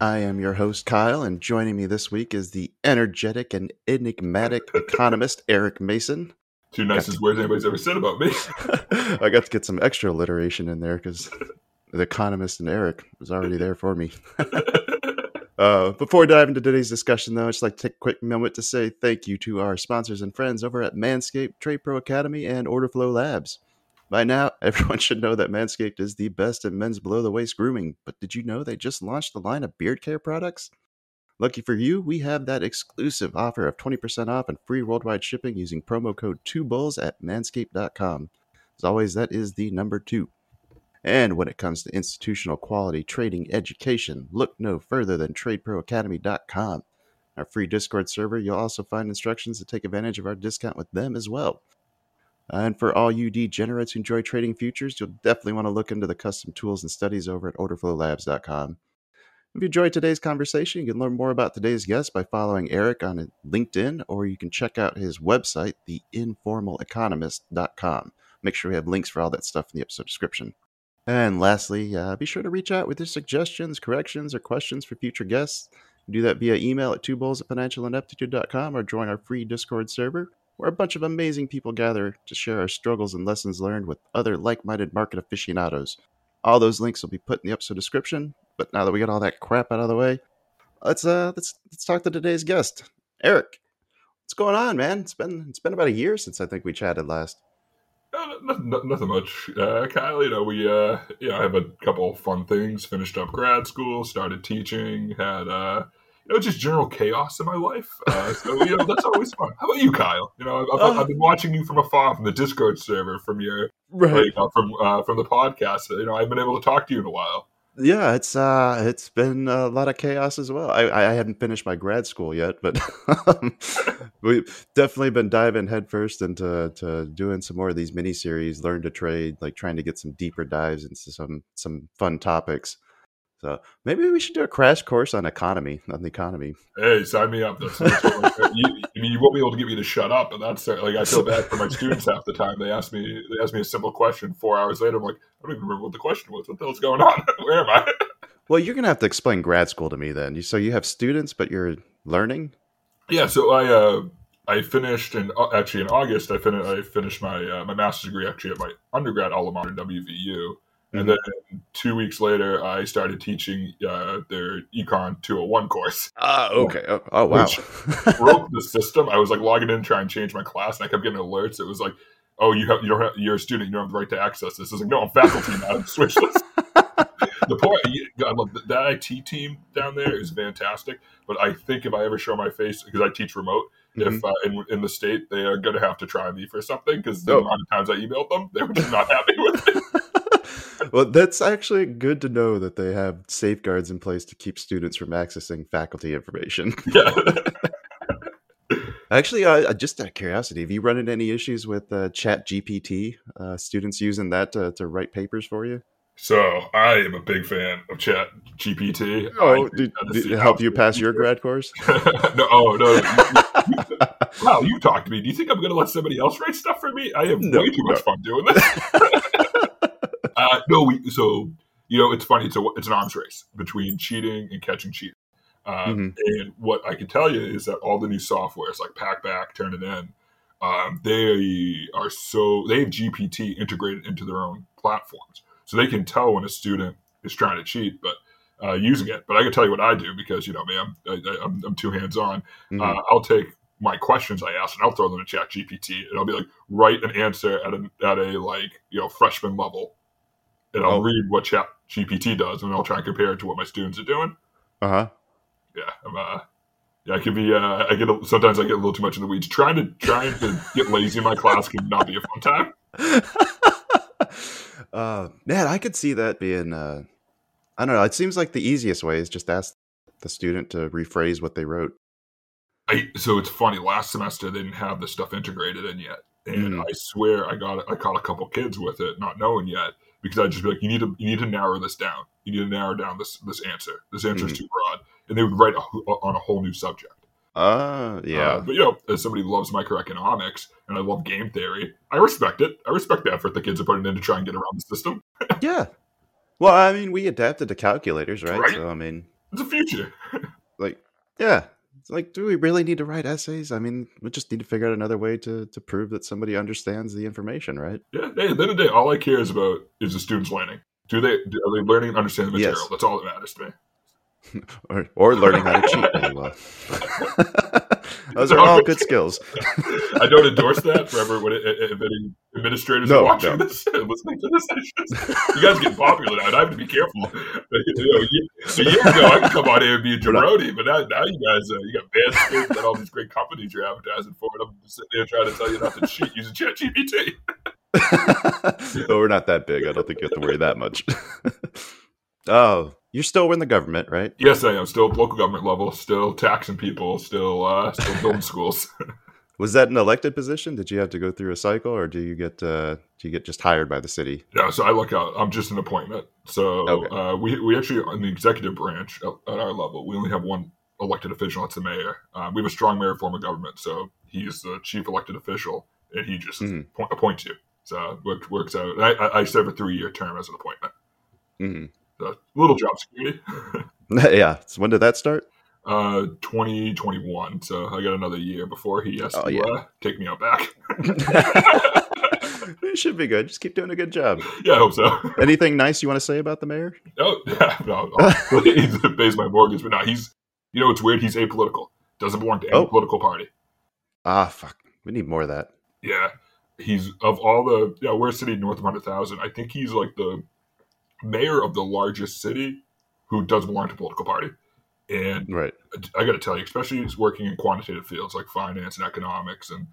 I am your host, Kyle, and joining me this week is the energetic and enigmatic economist, Eric Mason. Two nicest words anybody's ever said about me. I got to get some extra alliteration in there because the economist and Eric was already there for me. uh, before we dive into today's discussion, though, I'd just like to take a quick moment to say thank you to our sponsors and friends over at Manscaped, Trade Pro Academy, and Orderflow Labs. By now, everyone should know that Manscaped is the best in men's below the waist grooming. But did you know they just launched a line of beard care products? Lucky for you, we have that exclusive offer of 20% off and free worldwide shipping using promo code 2bulls at manscaped.com. As always, that is the number two. And when it comes to institutional quality trading education, look no further than tradeproacademy.com. Our free Discord server, you'll also find instructions to take advantage of our discount with them as well. And for all you degenerates who enjoy trading futures, you'll definitely want to look into the custom tools and studies over at orderflowlabs.com. If you enjoyed today's conversation, you can learn more about today's guest by following Eric on LinkedIn, or you can check out his website, theinformaleconomist.com. Make sure we have links for all that stuff in the episode description. And lastly, uh, be sure to reach out with your suggestions, corrections, or questions for future guests. Do that via email at twobulls at financialineptitude.com or join our free Discord server where a bunch of amazing people gather to share our struggles and lessons learned with other like-minded market aficionados. All those links will be put in the episode description. But now that we got all that crap out of the way, let's uh let's let's talk to today's guest, Eric. What's going on, man? It's been it's been about a year since I think we chatted last. Uh, nothing, nothing much, uh, Kyle. You know, we uh, you know, I have a couple fun things. Finished up grad school, started teaching, had uh, you know, just general chaos in my life. Uh, so you know, that's always fun. How about you, Kyle? You know, I've, I've, I've been watching you from afar from the Discord server, from your right, uh, from uh, from the podcast. You know, I've been able to talk to you in a while. Yeah, it's uh, it's been a lot of chaos as well. I, I hadn't finished my grad school yet, but um, we've definitely been diving headfirst into to doing some more of these mini series, learn to trade, like trying to get some deeper dives into some some fun topics. So maybe we should do a crash course on economy, on the economy. Hey, sign me up. That's, that's you, I mean, you won't be able to get me to shut up, but that's like I feel bad for my students half the time. They ask me, they ask me a simple question. Four hours later, I'm like, I don't even remember what the question was. What the hell's going on? Where am I? Well, you're gonna have to explain grad school to me then. So you have students, but you're learning. Yeah. So I uh, I finished in uh, actually in August. I finished I finished my uh, my master's degree actually at my undergrad alma mater WVU. And then two weeks later, I started teaching uh, their Econ 201 course. Ah, uh, okay. Oh, oh wow. broke the system. I was like logging in, trying to change my class, and I kept getting alerts. It was like, oh, you have you don't have you're a student, you don't have the right to access this. I was like, no, I'm faculty now. Switch this. the point, I love that IT team down there is fantastic. But I think if I ever show my face, because I teach remote, mm-hmm. if uh, in, in the state they are going to have to try me for something because the oh. amount of times I emailed them, they were just not happy with it well, that's actually good to know that they have safeguards in place to keep students from accessing faculty information. Yeah. Actually, uh, just out of curiosity, have you run into any issues with uh, Chat GPT? Uh, students using that to, to, write papers for you? So I am a big fan of Chat GPT. Oh, did, did it help you pass your grad course? no, oh no. You, you, wow, you talked to me. Do you think I'm going to let somebody else write stuff for me? I have no, way too no. much fun doing this. Uh, no, we so you know it's funny. It's a it's an arms race between cheating and catching cheaters. Um, mm-hmm. And what I can tell you is that all the new softwares like PackBack, Turnitin, um, they are so they have GPT integrated into their own platforms, so they can tell when a student is trying to cheat, but uh, using it. But I can tell you what I do because you know me, I'm I, am i am too hands on. Mm-hmm. Uh, I'll take my questions I ask and I'll throw them in Chat GPT, and I'll be like, write an answer at a at a like you know freshman level and I'll Oh. read what Chat GPT does, and I'll try and compare it to what my students are doing. Uh huh. Yeah, I'm uh, yeah, I can be. Uh, I get a, sometimes I get a little too much in the weeds. Trying to trying to get lazy in my class can not be a fun time. uh, man, I could see that being. Uh, I don't know. It seems like the easiest way is just ask the student to rephrase what they wrote. I so it's funny. Last semester they didn't have this stuff integrated in yet, and Mhm. I swear I got I caught a couple kids with it, not knowing yet, because I'd just be like, you need to you need to narrow this down. You need to narrow down this this answer. This answer is Mhm. too broad, and they would write a, on a whole new subject. Uh, yeah. Uh, but you know, as somebody who loves microeconomics and I love game theory, I respect it. I respect the effort the kids are putting in to try and get around the system. yeah. Well, I mean, we adapted to calculators, right? Right. So, I mean, It's a future. like, yeah. It's like, do we really need to write essays? I mean, we just need to figure out another way to, to prove that somebody understands the information, right? Yeah. Hey, at the end of the day, all I care is about is the students learning. Do they are they learning and understanding the material? Yes. That's all that matters to me. Or, or learning how to cheat really well. Those are all good skills. I don't endorse that for ever. When it, if any administrators No, are watching no. this and listening to this, just- you guys get popular now, and I have to be careful. You know, a year ago, I could come on here and be a We're jabroni, but now, now you guys, uh, you got band and all these great companies you're advertising for, and I'm just sitting there trying to tell you not to cheat using ChatGPT. oh, we're not that big. I don't think you have to worry that much. oh, you're still in the government, right? Yes, I am still local government level, still taxing people, still uh, still building schools. Was that an elected position? Did you have to go through a cycle, or do you get uh, do you get just hired by the city? Yeah, so I look out. I'm just an appointment. So Okay. uh, we we actually in the executive branch at, at our level, we only have one elected official. That's the mayor. Um, we have a strong mayor form of government, so he's the chief elected official, and he just Mhm. appoint, appoints you. So it works, out. I, I, serve a three year term as an appointment. hmm So little job security. yeah. So when did that start? Uh, 2021. So I got another year before he has Oh, to yeah. uh, take me out back. it should be good. Just keep doing a good job. yeah, I hope so. Anything nice you want to say about the mayor? No, yeah, no, no. he pays my mortgage, but no, he's, you know, it's weird. He's apolitical. Doesn't belong to any Oh. political party. Ah, fuck. We need more of that. Yeah, he's of all the. Yeah, we're a city north of hundred thousand. I think he's like the mayor of the largest city who doesn't belong to a political party. And Right. I got to tell you, especially working in quantitative fields like finance and economics and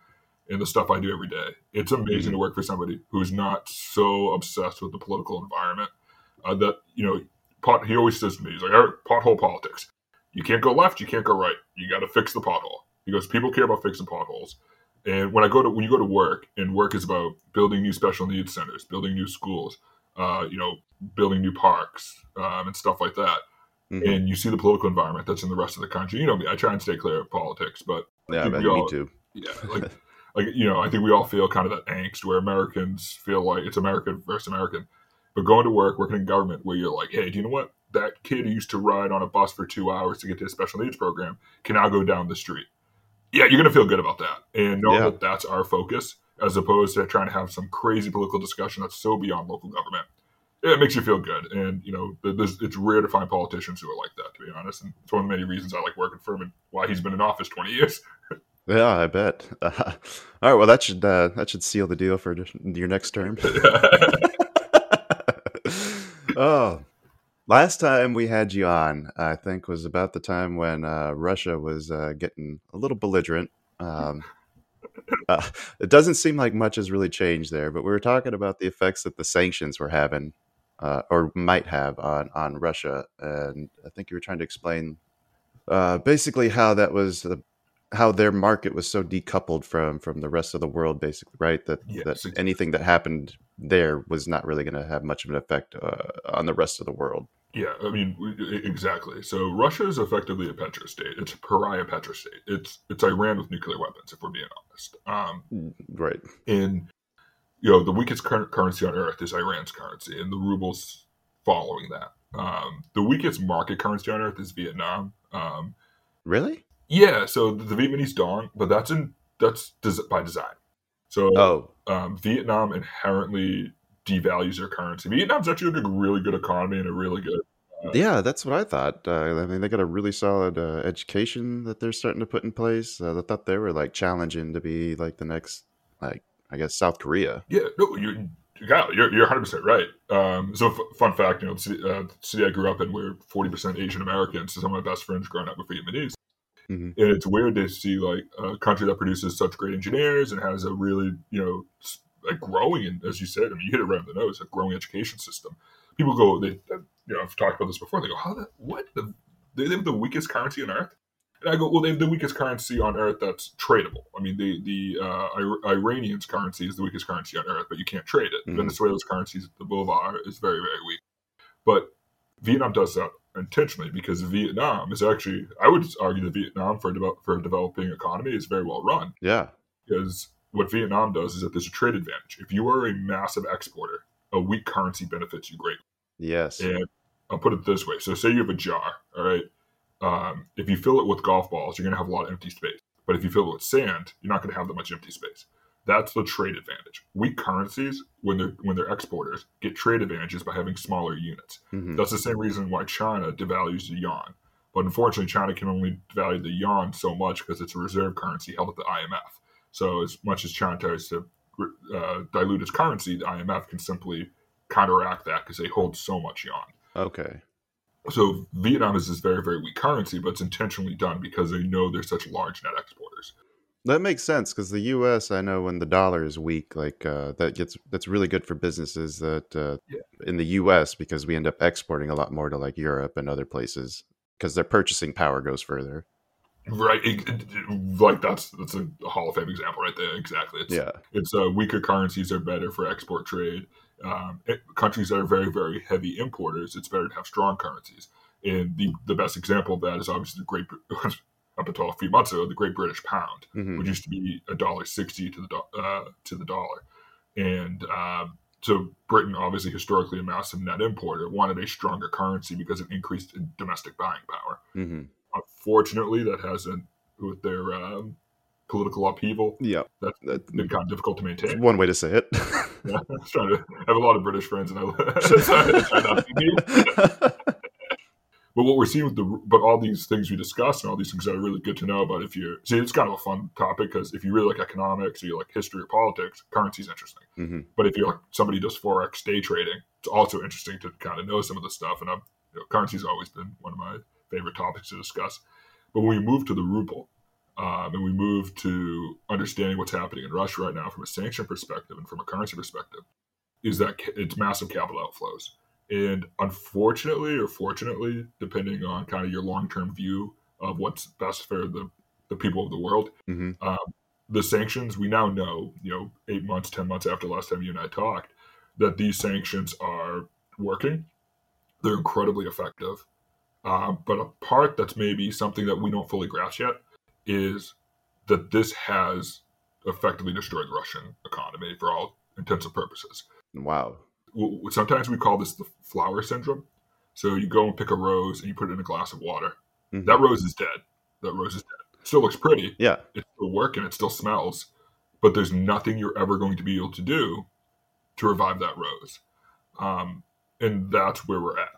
and the stuff I do every day. It's amazing to work for somebody who's not so obsessed with the political environment uh, that you know. Pot. He always says to me, he's like, "Eric, pothole politics. You can't go left, you can't go right. You got to fix the pothole." He goes, "People care about fixing potholes." And when I go to when you go to work, and work is about building new special needs centers, building new schools, uh, you know, building new parks um, and stuff like that Mhm. and you see the political environment that's in the rest of the country. You know I try and stay clear of politics, but Yeah, I think bet we me too. yeah, like, like you know, I think we all feel kind of that angst where Americans feel like it's American versus American. But going to work, working in government, where you're like, hey, do you know what? That kid who used to ride on a bus for two hours to get to a special needs program can now go down the street. Yeah, you're gonna feel good about that, and know Yeah. that that's our focus, as opposed to trying to have some crazy political discussion that's so beyond local government. It makes you feel good, and you know, it's rare to find politicians who are like that. To be honest, and it's one of the many reasons I like working for him and why he's been in office 20 years. Yeah, I bet. all right. Well, that should uh, that should seal the deal for your next term. oh, last time we had you on, I think was about the time when uh, Russia was uh, getting a little belligerent. Um, uh, it doesn't seem like much has really changed there, but we were talking about the effects that the sanctions were having, uh, or might have on on Russia, and I think you were trying to explain uh, basically how that was the how their market was so decoupled from from the rest of the world basically right that Yes, that exactly. anything that happened there was not really going to have much of an effect uh, on the rest of the world Yeah, I mean exactly. So Russia is effectively a petrostate. It's a pariah petrostate. It's it's Iran with nuclear weapons, if we're being honest. Um, right And you know the weakest currency on earth is Iran's currency, and the ruble's following that. Um, the weakest market currency on earth is Vietnam. Um, really yeah, so the Vietnamese dong, but that's in that's des- by design. So oh um, Vietnam inherently devalues their currency. Vietnam's actually a really good economy and a really good yeah that's what i thought uh, i mean they got a really solid uh, education that they're starting to put in place uh, i thought they were like challenging to be like the next like i guess south korea Yeah, no, you're you're, you're 100% right. Um, so, f- fun fact, you know, the city, uh, the city I grew up in, we're 40% Asian Americans. So, some of my best friends growing up were Vietnamese. Mm-hmm. And it's weird to see like a country that produces such great engineers and has a really, you know, like growing, and as you said, I mean, you hit it right on the nose, a growing education system. People go, they, you know, I've talked about this before. They go, how the, what? The, they have the weakest currency on earth? And I go, well, they have the weakest currency on earth that's tradable. I mean, the the uh, Iranians' currency is the weakest currency on earth, but you can't trade it. Mm-hmm. Venezuela's currency, the bolivar, is very very weak. But Vietnam does that intentionally because Vietnam is actually, I would argue that Vietnam for a, for a developing economy is very well run. Yeah, because what Vietnam does is that there's a trade advantage. If you are a massive exporter, a weak currency benefits you greatly. Yes, and I'll put it this way: so say you have a jar, all right um, if you fill it with golf balls, you're going to have a lot of empty space. But if you fill it with sand, you're not going to have that much empty space. That's the trade advantage. Weak currencies, when they're when they're exporters, get trade advantages by having smaller units. Mm-hmm. That's the same reason why China devalues the yuan. But unfortunately, China can only devalue the yuan so much because it's a reserve currency held at the IMF. So as much as China tries to uh, dilute its currency, the IMF can simply counteract that because they hold so much yuan. Okay. So Vietnam is this very, very weak currency, but it's intentionally done because they know they're such large net exporters. That makes sense because the U.S. I know when the dollar is weak, like uh, that gets that's really good for businesses that uh, yeah. in the U.S. because we end up exporting a lot more to like Europe and other places because their purchasing power goes further. Right, it, it, like that's that's a Hall of Fame example right there. Exactly. It's, yeah, it's uh, weaker currencies are better for export trade um, countries that are very, very heavy importers, it's better to have strong currencies. And the, the best example of that is obviously the Great up until a few months ago, the Great British Pound, mm-hmm. which used to be a dollar sixty to the uh, to the dollar, and um, so Britain, obviously historically a massive net importer, wanted a stronger currency because it increased domestic buying power. Mm-hmm. Unfortunately, that hasn't with their um, political upheaval. Yeah, that's that, been kind of difficult to maintain. One way to say it. yeah, I was trying to I have a lot of British friends, and I try not to be But what we're seeing with the but all these things we discussed and all these things that are really good to know about if you see it's kind of a fun topic because if you really like economics or you like history or politics, currency is interesting. Mm-hmm. But if you're like somebody does forex day trading, it's also interesting to kind of know some of the stuff. And I'm, you know, currency's always been one of my favorite topics to discuss. But when we move to the ruble, um, and we move to understanding what's happening in Russia right now from a sanction perspective and from a currency perspective, is that it's massive capital outflows. And unfortunately, or fortunately, depending on kind of your long term view of what's best for the, the people of the world, mm-hmm. um, the sanctions, we now know, you know, eight months, 10 months after last time you and I talked, that these sanctions are working. They're incredibly effective. Uh, but a part that's maybe something that we don't fully grasp yet is that this has effectively destroyed the Russian economy for all intents and purposes. Wow. Sometimes we call this the flower syndrome. So you go and pick a rose and you put it in a glass of water. Mm-hmm. That rose is dead. That rose is dead. It still looks pretty. Yeah. It's still working. It still smells. But there's nothing you're ever going to be able to do to revive that rose. Um, and that's where we're at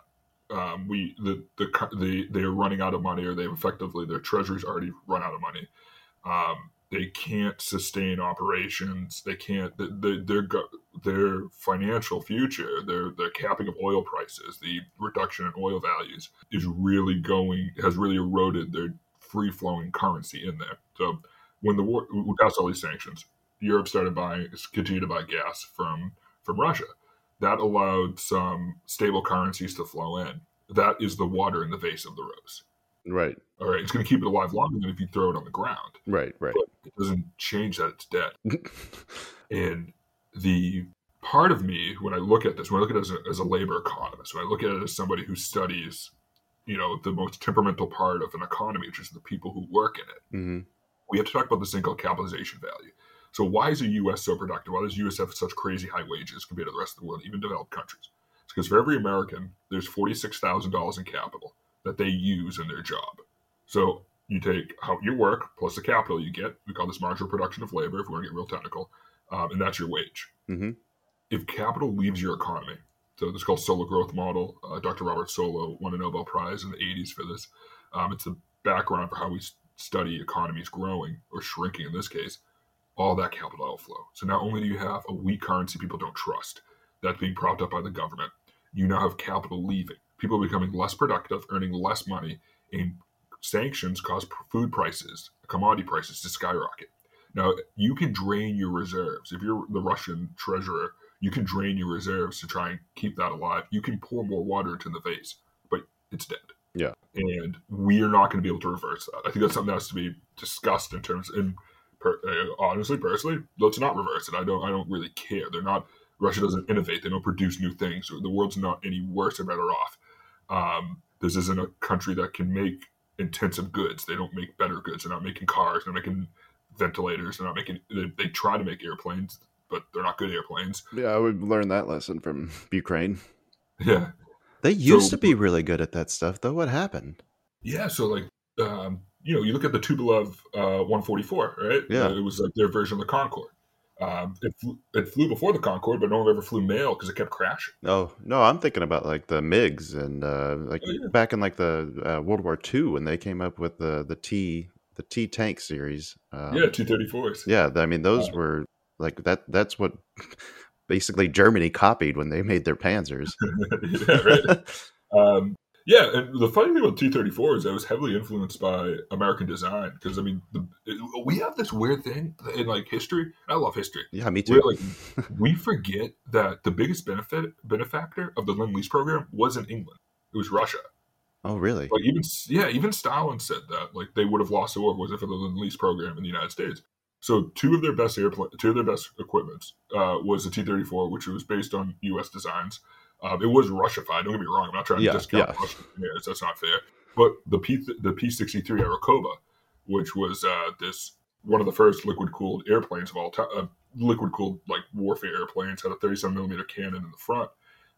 um, we the, the the they are running out of money, or they've effectively their treasury's already run out of money. Um, they can't sustain operations. They can't. The, their their financial future, their their capping of oil prices, the reduction in oil values is really going has really eroded their free flowing currency in there. So when the war we passed all these sanctions, Europe started buying continued to buy gas from from Russia that allowed some stable currencies to flow in. That is the water in the vase of the rose. Right. All right. It's going to keep it alive longer than if you throw it on the ground. Right. Right. But it doesn't change that it's dead. and the part of me, when I look at this, when I look at it as a, as a labor economist, when I look at it as somebody who studies, you know, the most temperamental part of an economy, which is the people who work in it, mm-hmm. we have to talk about this thing called capitalization value. So why is the U.S. so productive? Why does the U.S. have such crazy high wages compared to the rest of the world, even developed countries? It's because for every American, there's forty-six thousand dollars in capital that they use in their job. So you take how you work plus the capital you get. We call this marginal production of labor, if we want to get real technical, um, and that's your wage. Mm-hmm. If capital leaves your economy, so this is called Solow growth model. Uh, Dr. Robert Solow won a Nobel Prize in the 80s for this. Um, it's the background for how we study economies growing or shrinking in this case all that capital outflow. So not only do you have a weak currency people don't trust, that's being propped up by the government. You now have capital leaving. People are becoming less productive, earning less money, and sanctions cause food prices, commodity prices to skyrocket. Now, you can drain your reserves. If you're the Russian treasurer, you can drain your reserves to try and keep that alive. You can pour more water into the vase, but it's dead. Yeah. And we are not going to be able to reverse that. I think that's something that has to be discussed in terms, and per, uh, honestly, personally, let's not reverse it. I don't, I don't really care. They're not, Russia doesn't innovate. They don't produce new things. The world's not any worse or better off. Um, this isn't a country that can make intensive goods. They don't make better goods. They're not making cars. They're making ventilators. They're not making. They, they try to make airplanes, but they're not good airplanes. Yeah, I would learn that lesson from Ukraine. Yeah, they used so, to be really good at that stuff, though. What happened? Yeah, so like, um, you know, you look at the Tupolev uh, 144, right? Yeah, uh, it was like their version of the Concorde. Um, it, flew, it flew before the Concorde, but no one ever flew mail because it kept crashing. Oh no, I'm thinking about like the MIGs and uh, like oh, yeah. back in like the uh, World War II when they came up with the the T the T tank series. Um, yeah, T thirty fours. Yeah, I mean those were like that. That's what basically Germany copied when they made their Panzers. yeah, right. um, yeah, and the funny thing about T thirty four is it was heavily influenced by American design because I mean the, we have this weird thing in like history. I love history. Yeah, me too. Like, we forget that the biggest benefit benefactor of the Lend Lease program was in England. It was Russia. Oh, really? Like even yeah, even Stalin said that like they would have lost the war was it for the Lend Lease program in the United States. So two of their best airplane, two of their best equipments uh, was the T thirty four, which was based on U.S. designs. Um, it was Russified. Don't get me wrong. I'm not trying to yeah, discount yeah. Russian engineers. That's not fair. But the P the P sixty three Airacobra, which was uh, this one of the first liquid cooled airplanes of all time, uh, liquid cooled like warfare airplanes, had a 37 millimeter cannon in the front.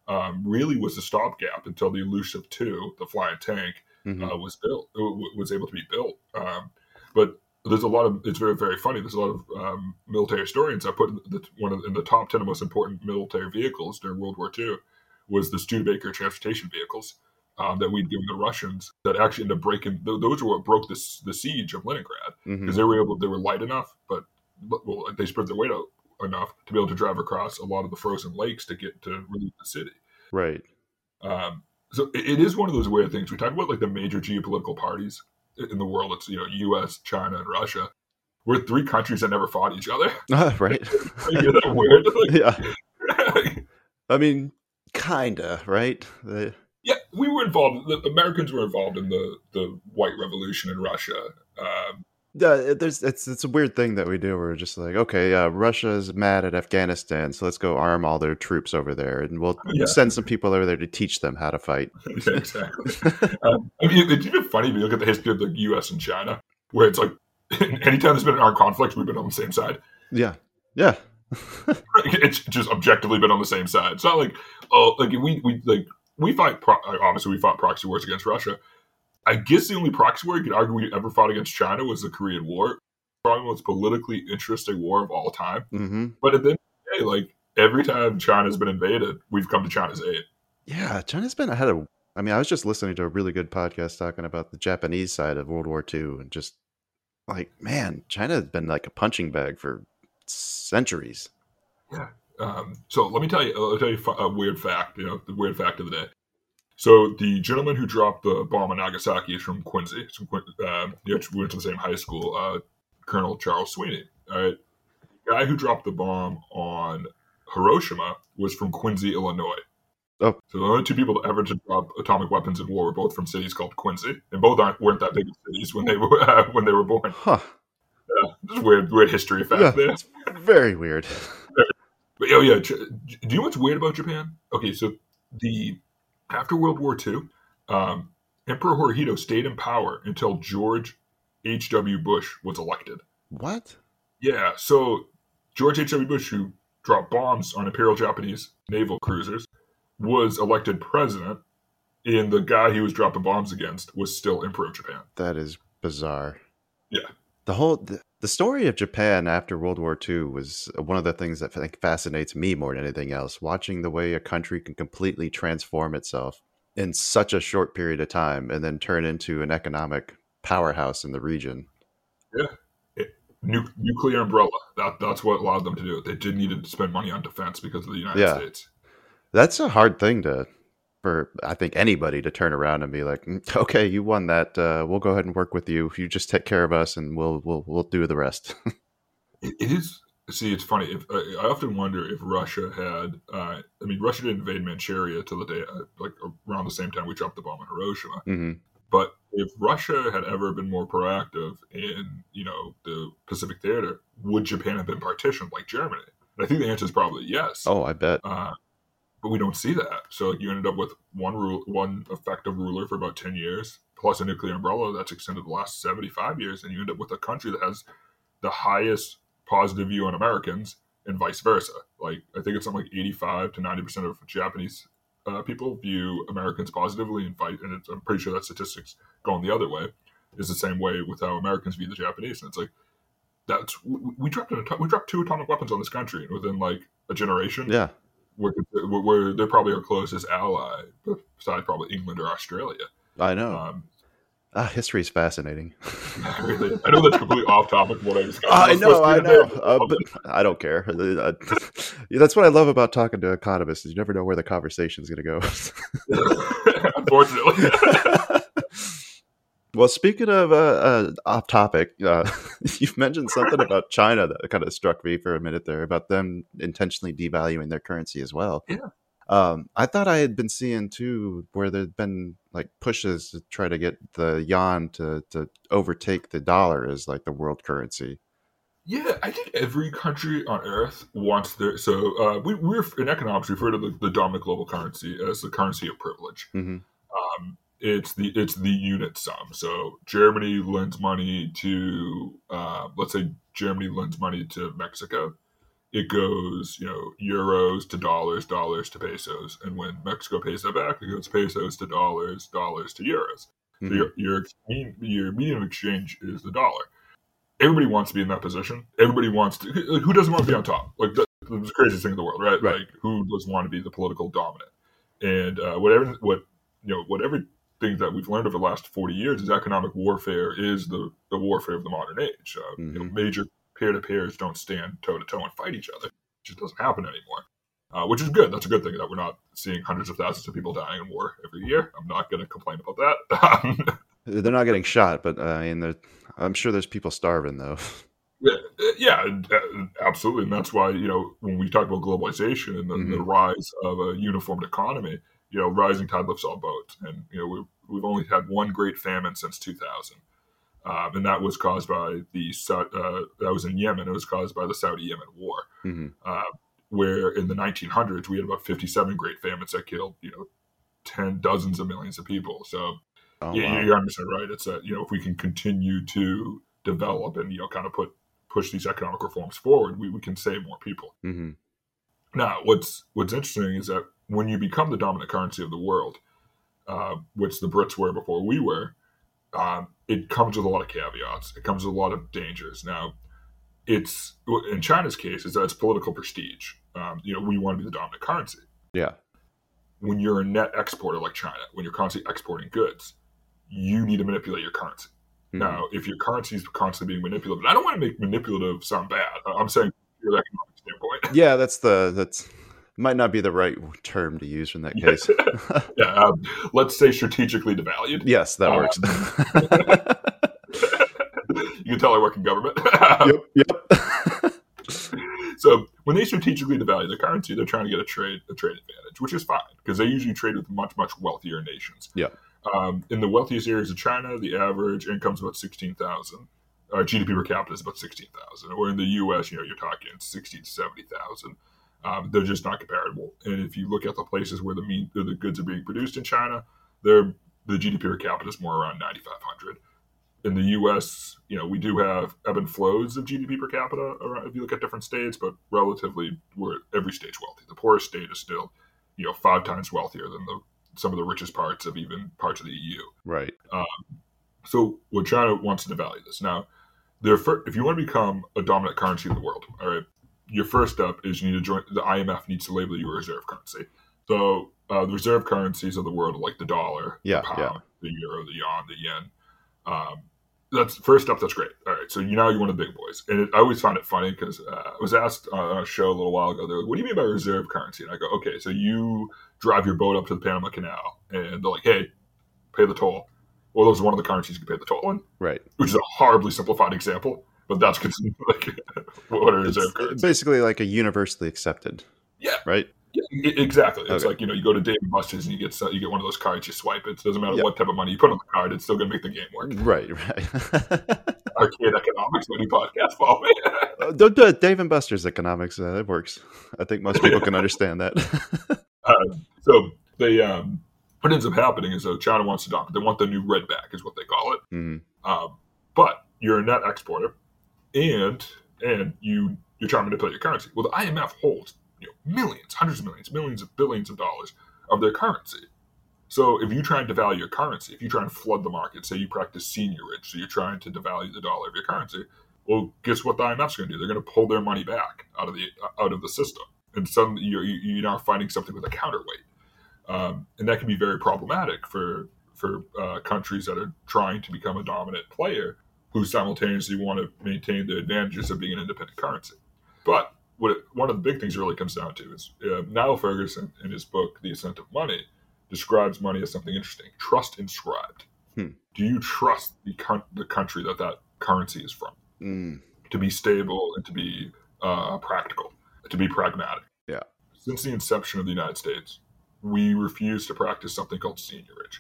Um, really was a stopgap until the Ilyushin two, the flying tank, mm-hmm. uh, was built. Was able to be built. Um, but there's a lot of it's very very funny. There's a lot of um, military historians that put the, one of, in the top ten most important military vehicles during World War II was the Studebaker transportation vehicles um, that we'd given the Russians that actually ended up breaking. Those were what broke the the siege of Leningrad because mm-hmm. they were able. They were light enough, but well, they spread their weight out enough to be able to drive across a lot of the frozen lakes to get to relieve the city. Right. Um, so it, it is one of those weird things. We talk about like the major geopolitical parties in the world. It's you know U.S., China, and Russia. We're three countries that never fought each other. Uh, right. that weird? Like, yeah. I mean, kinda right. The... Yeah, we were involved. The Americans were involved in the the White Revolution in Russia. Um, yeah, there's it's it's a weird thing that we do. We're just like, okay, uh, Russia's mad at Afghanistan, so let's go arm all their troops over there, and we'll yeah. send some people over there to teach them how to fight. exactly. um, I mean, it's even funny if you look at the history of the U.S. and China, where it's like, anytime there's been an armed conflict, we've been on the same side. Yeah, yeah. It's just objectively been on the same side. It's not like oh, like we we like we fight. Pro- obviously, we fought proxy wars against Russia. I guess the only proxy war you could argue we ever fought against China was the Korean War. Probably the most politically interesting war of all time. Mm-hmm. But at the end of the day, like every time China's been invaded, we've come to China's aid. Yeah, China's been ahead of. I mean, I was just listening to a really good podcast talking about the Japanese side of World War II, and just like, man, China has been like a punching bag for centuries. Yeah. Um, so let me tell you, I'll tell you a weird fact. You know, the weird fact of the day. So the gentleman who dropped the bomb on Nagasaki is from Quincy. Uh, we went to the same high school. Uh, Colonel Charles Sweeney. All right. The guy who dropped the bomb on Hiroshima was from Quincy, Illinois. Oh. So the only two people ever to drop atomic weapons in war were both from cities called Quincy, and both aren't, weren't that big of cities when they were uh, when they were born. Huh. Yeah, just weird, weird history fact yeah, there. very weird. But oh yeah, do you know what's weird about Japan? Okay, so the after World War II, um, Emperor Hirohito stayed in power until George H. W. Bush was elected. What? Yeah, so George H. W. Bush, who dropped bombs on Imperial Japanese naval cruisers, was elected president, and the guy he was dropping bombs against was still Emperor of Japan. That is bizarre. Yeah the whole the, the story of Japan after World War II was uh, one of the things that I think fascinates me more than anything else. Watching the way a country can completely transform itself in such a short period of time and then turn into an economic powerhouse in the region. Yeah. It, nu- nuclear umbrella. That, that's what allowed them to do it. They didn't need to spend money on defense because of the United yeah. States. That's a hard thing to for I think anybody to turn around and be like, "Mm, "Okay, you won that. Uh, we'll go ahead and work with you. If you just take care of us, and we'll we'll we'll do the rest." it, it is. See, it's funny. If uh, I often wonder if Russia had, uh, I mean, Russia didn't invade Manchuria till the day, uh, like around the same time we dropped the bomb on Hiroshima. hmm But if Russia had ever been more proactive in, you know, the Pacific Theater, would Japan have been partitioned like Germany? And I think the answer is probably yes. Oh, I bet. Uh, but we don't see that. So you ended up with one rule, one effective ruler for about ten years, plus a nuclear umbrella that's extended the last seventy-five years, and you end up with a country that has the highest positive view on Americans, and vice versa. Like I think it's something like eighty-five to ninety percent of Japanese uh, people view Americans positively, and fight. And I'm pretty sure that statistics going the other way is the same way with how Americans view the Japanese. And it's like that's we, we dropped an, we dropped two atomic weapons on this country within like a generation Yeah. We're, we're, they're probably our closest ally, besides probably England or Australia. I know. Um, ah, history is fascinating. really, I know that's completely off topic. What I discussed. I Let's- know, I know, uh, but I don't care. Uh, That's what I love about talking to economists. Is you never know where the conversation is going to go. Unfortunately, well, speaking of uh, uh, off topic, uh, you've mentioned something about China that kind of struck me for a minute there about them intentionally devaluing their currency as well. Yeah. Um, I thought I had been seeing too where there'd been like pushes to try to get the yuan to, to overtake the dollar as like the world currency. yeah, I think every country on Earth wants their. So uh, we, we're in economics we refer to the, the dominant global currency as the currency of privilege. hmm um, it's the it's the unit sum. So Germany lends money to uh, let's say Germany lends money to Mexico. It goes, you know, euros to dollars, dollars to pesos, and when Mexico pays that back, it goes pesos to dollars, dollars to euros. So Mhm. your your mean- your medium of exchange is the dollar. Everybody wants to be in that position. Everybody wants to. Like, who doesn't want to be on top? Like that, that's the craziest thing in the world, right? Right. Like who doesn't want to be the political dominant? And uh, whatever what you know, whatever things that we've learned over the last 40 years is economic warfare is the, the warfare of the modern age. Uh, you know, Mhm. major peer to peers don't stand toe to toe and fight each other. It just doesn't happen anymore, uh, which is good. That's a good thing that we're not seeing hundreds of thousands of people dying in war every year. I'm not going to complain about that. They're not getting shot, but uh, I mean, I'm sure there's people starving though. Yeah, yeah, uh, absolutely, and that's why you know when we talk about globalization and the, the rise of a uniformed economy, you know, rising tide lifts all boats, and you know we've we've only had one great famine since 2000, um, and that was caused by the uh, that was in Yemen. It was caused by the Saudi Yemen War, hmm uh, where in the 1900s we had about 57 great famines that killed you know ten dozens of millions of people. So Oh, yeah, wow. you're 100 percent right. It's that you know if we can continue to develop and you know kind of put push these economic reforms forward, we, we can save more people. hmm Now, what's what's interesting is that when you become the dominant currency of the world, uh, which the Brits were before we were, um, it comes with a lot of caveats. It comes with a lot of dangers. Now, it's in China's case is that it's political prestige. Um, you know, we want to be the dominant currency. Yeah. When you're a net exporter like China, when you're constantly exporting goods, you need to manipulate your currency. Mhm. Now, if your currency is constantly being manipulated, I don't want to make manipulative sound bad. I'm saying from an economic standpoint. Yeah, that's the that's might not be the right term to use in that case. yeah, um, let's say strategically devalued. yes, that Uh, works. you can tell I work in government. yep, yep. so when they strategically devalue the currency, they're trying to get a trade a trade advantage, which is fine because they usually trade with much much wealthier nations. Yeah. Um, in the wealthiest areas of China, the average income is about sixteen thousand. Uh, GDP per capita is about sixteen thousand. Or in the U.S., you know, you're talking sixty to seventy thousand. Um, they're just not comparable. And if you look at the places where the mean the goods are being produced in China, they're the GDP per capita is more around ninety five hundred in the U.S., you know, we do have ebb and flows of GDP per capita around, if you look at different states, but relatively, we're every state's wealthy. The poorest state is still, you know, five times wealthier than the some of the richest parts of even parts of the EU. right. So, what China wants to devalue this now. Their if you want to become a dominant currency in the world, all right, your first step is you need to join. The IMF needs to label you a reserve currency. So, uh, the reserve currencies of the world, are like the dollar, Yeah, the pound, yeah. the euro, the yuan, the yen. Um, that's first step. That's great. All right, so you now you're one of the big boys, and it, I always find it funny because uh, I was asked on a show a little while ago. They're like, "What do you mean by reserve currency?" And I go, "Okay, so you drive your boat up to the Panama Canal, and they're like, hey, pay the toll." Well, those are one of the currencies you can pay the toll in, right? Which is a horribly simplified example, but that's considered like what a reserve. Basically, like a universally accepted. Yeah. Right. Yeah, exactly. It's okay. like you know, you go to Dave and Buster's and you get you get one of those cards. You swipe it. It doesn't matter yep. what type of money you put on the card. It's still going to make the game work. Right. Right. Arcade economics, money podcast, Paul. uh, don't do it. Dave and Buster's economics. Uh, it works. I think most people can understand that. uh, so they um, what ends up happening is though China wants to it. They want the new red back, is what they call it. Mm-hmm. Um, but you're a net exporter, and and you you're trying to manipulate your currency. Well, the IMF holds you know, millions, hundreds of millions, millions of billions of dollars of their currency. So if you try and devalue your currency, if you try and flood the market, say you practice seigniorage, so you're trying to devalue the dollar of your currency, well, guess what the IMF's going to do? They're going to pull their money back out of the out of the system, and suddenly you're you're now finding something with a counterweight, um, and that can be very problematic for for uh, countries that are trying to become a dominant player who simultaneously want to maintain the advantages of being an independent currency. But what it, one of the big things it really comes down to is uh, Niall Ferguson in his book The Ascent of Money describes money as something interesting. Trust inscribed. Hmm. Do you trust the the country that that currency is from mm. to be stable and to be uh, practical, to be pragmatic? Yeah. Since the inception of the United States, we refuse to practice something called seigniorage.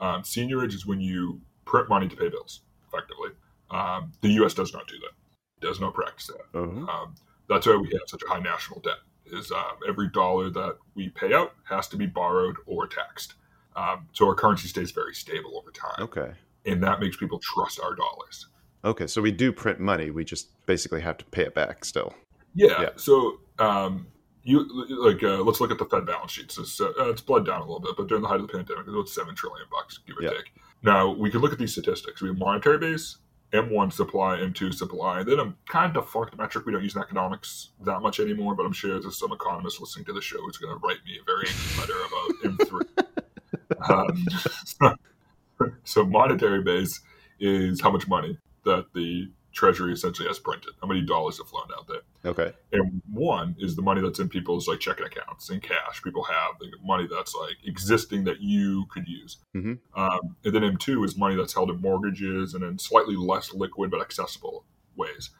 Um, seigniorage is when you print money to pay bills, effectively. Um, the U.S. does not do that. does not practice that. Uh-huh. Um, that's why we have such a high national debt. Is um, every dollar that we pay out has to be borrowed or taxed. Um, so our currency stays very stable over time. Okay. And that makes people trust our dollars. Okay, so we do print money. We just basically have to pay it back still. Yeah. yeah. So um, you like uh, let's look at the Fed balance sheets. It's, uh, it's bled down a little bit, but during the height of the pandemic, it was seven trillion bucks, give or yeah. take. Now we can look at these statistics. We have monetary base, M1 supply, M2 supply. Then I'm kind of defunct metric we don't use economics that much anymore, but I'm sure there's some economist listening to the show who's going to write me a very letter about M3. um, so, so monetary base is how much money that the treasury essentially has printed, how many dollars have flown out there. Okay. And one is the money that's in people's like checking accounts and cash. People have the money that's like existing that you could use. Mm-hmm. Um, and then M2 is money that's held in mortgages and in slightly less liquid but accessible ways.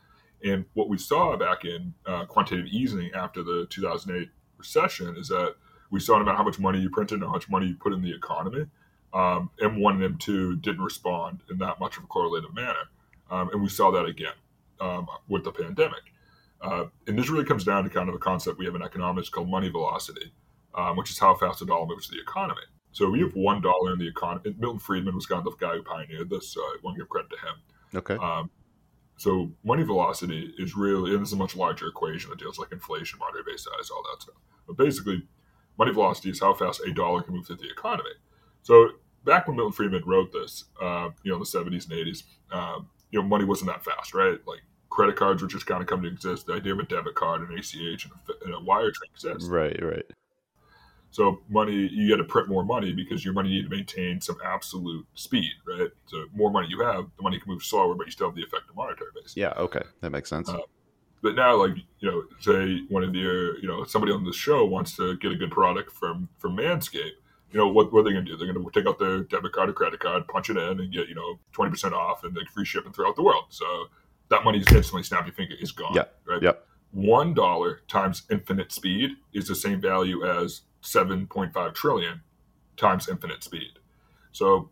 And what we saw back in uh, quantitative easing after the 2008 recession is that we saw matter how much money you printed and how much money you put in the economy, um, M1 and M2 didn't respond in that much of a correlative manner. Um, and we saw that again um, with the pandemic. Uh, and this really comes down to kind of a concept we have in economics called money velocity, um, which is how fast a dollar moves to the economy. So we have one dollar in the economy. Milton Friedman was kind of the guy who pioneered this. So I want to give credit to him. Okay. Um, so money velocity is really, and this is a much larger equation that deals like inflation, monetary base size, all that stuff. But basically, money velocity is how fast a dollar can move through the economy. So back when Milton Friedman wrote this, uh, you know, in the 70s and 80s, um, you know, money wasn't that fast, right? Like credit cards were just kind of coming to exist. The idea of a debit card, an ACH, and a, and a wire exist. Right, right. So money, you got to print more money because your money need to maintain some absolute speed, right? So more money you have, the money can move slower, but you still have the effective monetary base. Yeah, okay, that makes sense. Uh, but now, like you know, say one of your, you know, somebody on the show wants to get a good product from from Manscaped. You know what? What are they going to do? They're going to take out their debit card or credit card, punch it in, and get you know twenty percent off and like free shipping throughout the world. So that money is instantly snap your finger is gone. Yeah. Right. Yep. One dollar times infinite speed is the same value as seven point five trillion times infinite speed. So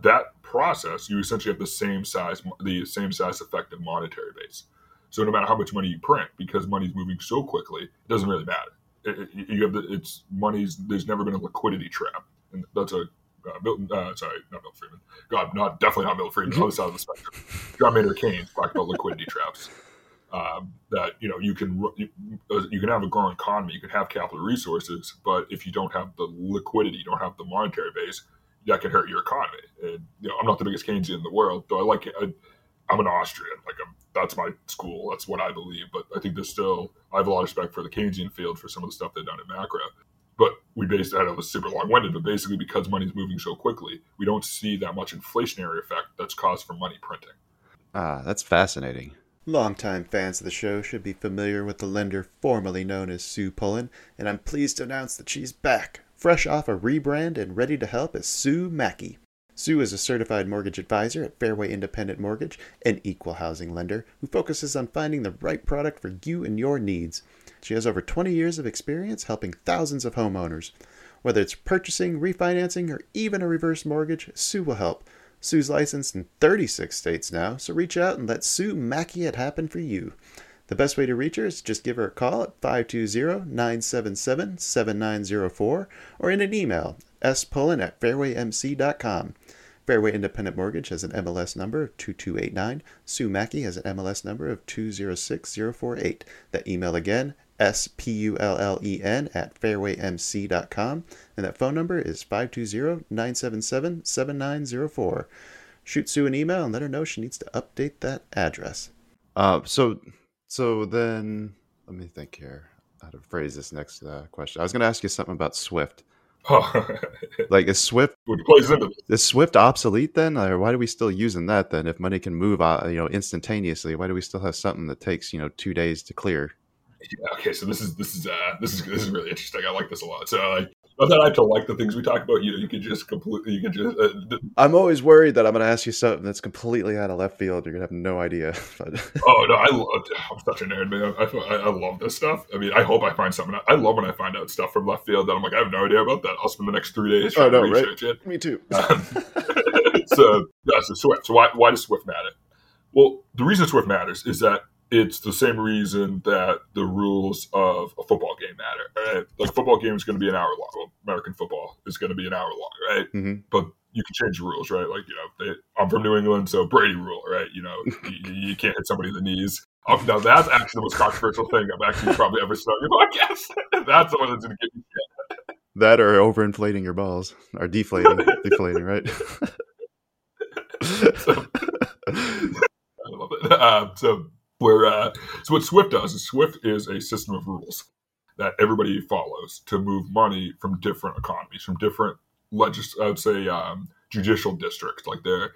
that process, you essentially have the same size, the same size effective monetary base. So no matter how much money you print, because money's moving so quickly, it doesn't really matter. It, you have the, it's money's. There's never been a liquidity trap, and that's a uh, Milton, uh, sorry, not Milton Friedman. God, not definitely not Milton Friedman. other side of the spectrum. John Maynard Keynes talked about liquidity traps. Um, that you know you can you, you can have a growing economy, you can have capital resources, but if you don't have the liquidity, you don't have the monetary base, that can hurt your economy. And you know, I'm not the biggest Keynesian in the world, though. I like it. I, I'm an Austrian. Like I'm, that's my school. That's what I believe. But I think there's still I have a lot of respect for the Keynesian field for some of the stuff they've done at macro. but we based that. It was super long winded, but basically because money's moving so quickly, we don't see that much inflationary effect that's caused from money printing. Ah, that's fascinating. Longtime fans of the show should be familiar with the lender formerly known as Sue Pullen, and I'm pleased to announce that she's back, fresh off a rebrand and ready to help as Sue Mackey. Sue is a certified mortgage advisor at Fairway Independent Mortgage, an equal housing lender who focuses on finding the right product for you and your needs. She has over 20 years of experience helping thousands of homeowners. Whether it's purchasing, refinancing, or even a reverse mortgage, Sue will help. Sue's licensed in 36 states now, so reach out and let Sue Mackey it happen for you. The best way to reach her is just give her a call at 520-977-7904 or in an email, spullen at fairwaymc.com. Fairway Independent Mortgage has an MLS number of 2289. Sue Mackey has an MLS number of 206048. That email again, S-P-U-L-L-E-N at fairwaymc.com. And that phone number is 520-977-7904. Shoot Sue an email and let her know she needs to update that address. Uh, so, so then, let me think here how to phrase this next uh, question. I was going to ask you something about Swift. like is Swift is Swift obsolete then, or why are we still using that then? If money can move, uh, you know, instantaneously, why do we still have something that takes you know two days to clear? Yeah, okay, so this is this is uh, this is this is really interesting. I like this a lot. So like, not that I have to like the things we talk about. You know, you could just completely, you could just. Uh, I'm always worried that I'm going to ask you something that's completely out of left field. You're going to have no idea. oh no, I love. I'm such a nerd, man. I, I, I, love this stuff. I mean, I hope I find something. I love when I find out stuff from left field that I'm like, I have no idea about that. I'll spend the next three days trying oh, no, to research right? it. Me too. Um, so yeah, so Swift. So why why does Swift matter? Well, the reason Swift matters is that it's the same reason that the rules of a football game matter. Right? Like football game is going to be an hour long. Well, American football is going to be an hour long, right? Mm-hmm. But you can change the rules, right? Like you know, they, I'm from New England, so Brady rule, right? You know, you, you, can't hit somebody in the knees. Oh, now that's actually the most controversial thing I've actually probably ever said on your podcast. that's the one that's going to get me. That or overinflating your balls or deflating, deflating, right? so, I love it. Um, so where uh, so what Swift does is Swift is a system of rules that everybody follows to move money from different economies, from different legis. I would say um, judicial districts. Like there,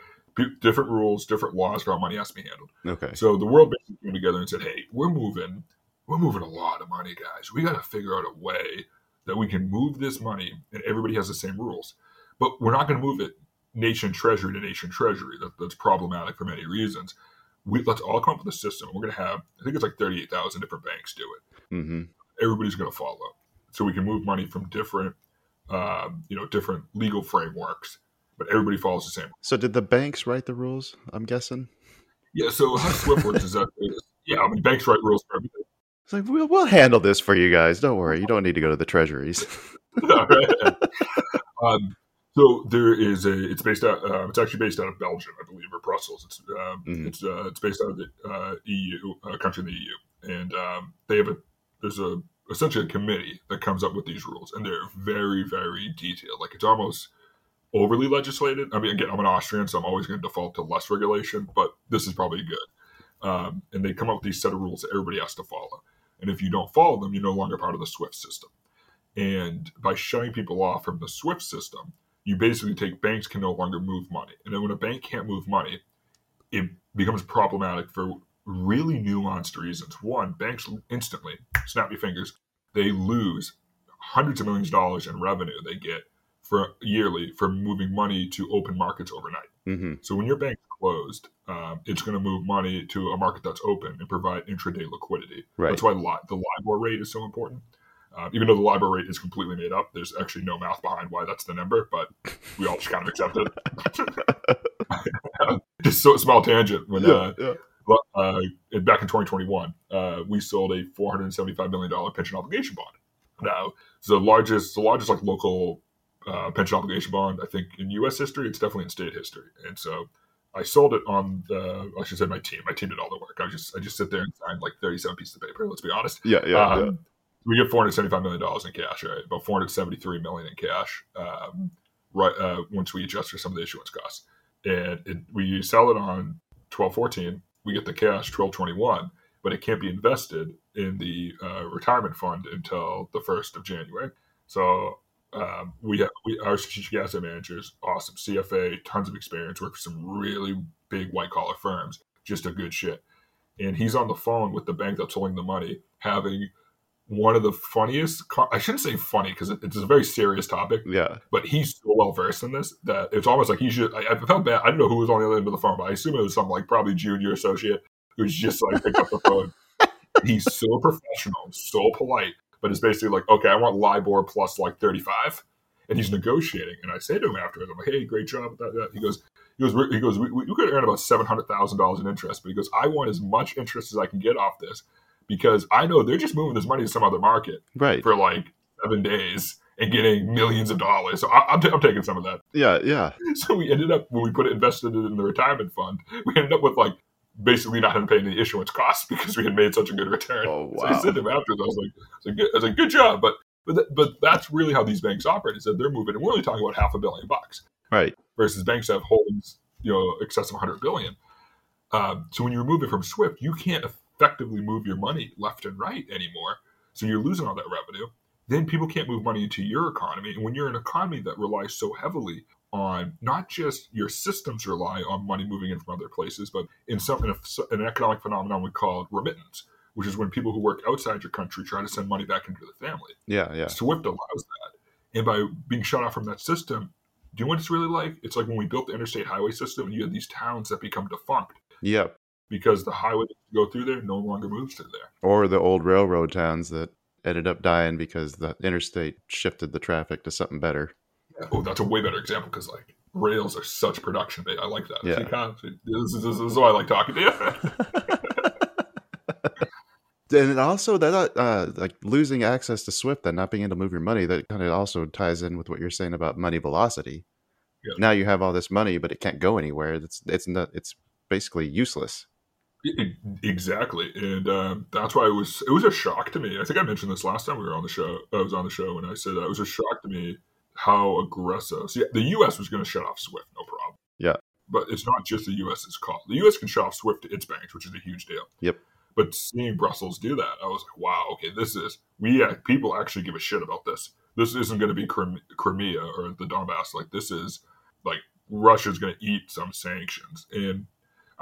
different rules, different laws for how money has to be handled. Okay. So the world basically came together and said, "Hey, we're moving, we're moving a lot of money, guys. We got to figure out a way that we can move this money, and everybody has the same rules. But we're not going to move it nation treasury to nation treasury. That, that's problematic for many reasons." We let's all come up with a system. We're going to have, I think it's like 38,000 different banks do it. Mm-hmm. Everybody's going to follow. So we can move money from different, um, you know, different legal frameworks, but everybody follows the same. So did the banks write the rules? I'm guessing. Yeah. So how Swift works is that, yeah, I mean, banks write rules for everything. It's like we'll we'll handle this for you guys. Don't worry. You don't need to go to the treasuries. um, so there is a. It's based out. Uh, it's actually based out of Belgium, I believe, or Brussels. It's um, mm-hmm. it's uh, it's based out of the uh, EU, a country in the EU, and um, they have a. There's a essentially a committee that comes up with these rules, and they're very very detailed. Like it's almost overly legislated. I mean, again, I'm an Austrian, so I'm always going to default to less regulation, but this is probably good. Um, and they come up with these set of rules that everybody has to follow. And if you don't follow them, you're no longer part of the SWIFT system. And by shutting people off from the SWIFT system, you basically take banks can no longer move money. And then when a bank can't move money, it becomes problematic for really nuanced reasons. One, banks instantly, snap your fingers, they lose hundreds of millions of dollars in revenue they get for yearly for moving money to open markets overnight. Mm-hmm. So when your bank's closed, um, it's going to move money to a market that's open and provide intraday liquidity. Right. That's why li- the LIBOR rate is so important. Uh, even though the LIBOR rate is completely made up, there's actually no math behind why that's the number, but we all just kind of accept it. just so small tangent. When yeah, uh, yeah. Uh, back in 2021, uh, we sold a 475 million dollar pension obligation bond. Now, it's the largest, the largest like local uh, pension obligation bond I think in U.S. history. It's definitely in state history, and so. I sold it on the. I should say my team. My team did all the work. I just I just sit there and signed like thirty seven pieces of paper. Let's be honest. Yeah, yeah. Um, yeah we get 475 million dollars in cash, right? About 473 million in cash, um, right? Uh, once we adjust for some of the issuance costs, and it, we sell it on 1214. We get the cash 1221, but it can't be invested in the uh, retirement fund until the first of January. So um, we have we our strategic asset managers, awesome CFA, tons of experience, work for some really big white collar firms, just a good shit. And he's on the phone with the bank that's holding the money, having one of the funniest. I shouldn't say funny because it's a very serious topic. Yeah. But he's so well versed in this that it's almost like he should. I, I, felt bad. I don't know who was on the other end of the phone, but I assume it was some like probably junior associate who's just like picked up the phone. he's so professional, so polite, but it's basically like, okay, I want LIBOR plus like 35. And he's negotiating. And I say to him afterwards, I'm like, hey, great job. That, that. He goes, he goes, he goes, we, we could earn about $700,000 in interest, but he goes, I want as much interest as I can get off this because I know they're just moving this money to some other market right. for like seven days and getting millions of dollars. So I, am t- I'm taking some of that. Yeah, yeah. So we ended up when we put it invested in the retirement fund, we ended up with like basically not having to pay any issuance costs because we had made such a good return. Oh wow! So I said to him afterwards, I was like, I was like, good, I was like, good job, but but th- but that's really how these banks operate. Is that they're moving, and we're only talking about half a billion bucks, right? Versus banks have holdings, you know, excess of 100 billion. Um, so when you remove it from SWIFT, you can't effectively move your money left and right anymore. So you're losing all that revenue. Then people can't move money into your economy. And when you're an economy that relies so heavily on not just your systems rely on money moving in from other places, but in some in a, an economic phenomenon we call remittance, which is when people who work outside your country try to send money back into the family. Yeah, yeah. SWIFT allows that, and by being shut off from that system, do you know what it's really like? It's like when we built the interstate highway system, and you had these towns that become defunct. Yep. Because the highway that go through there no longer moves through there. Or the old railroad towns that ended up dying because the interstate shifted the traffic to something better. Oh, that's a way better example because like rails are such production. I like that. Yeah. This is, this is why I like talking to you. and also that uh, like losing access to Swift and not being able to move your money that kind of also ties in with what you're saying about money velocity. Yeah. Now you have all this money, but it can't go anywhere. It's it's not it's basically useless. Exactly, and um, that's why it was it was a shock to me. I think I mentioned this last time we were on the show. I was on the show when I said that it was a shock to me how aggressive. See, the U.S. was going to shut off SWIFT, no problem. Yeah, but it's not just the U.S. U.S.'s call. The U.S. can shut off SWIFT to its banks, which is a huge deal. Yep. But seeing Brussels do that, I was like, wow, okay, this is we people actually give a shit about this. This isn't going to be Crimea or the Donbass. Like this is like Russia's going to eat some sanctions and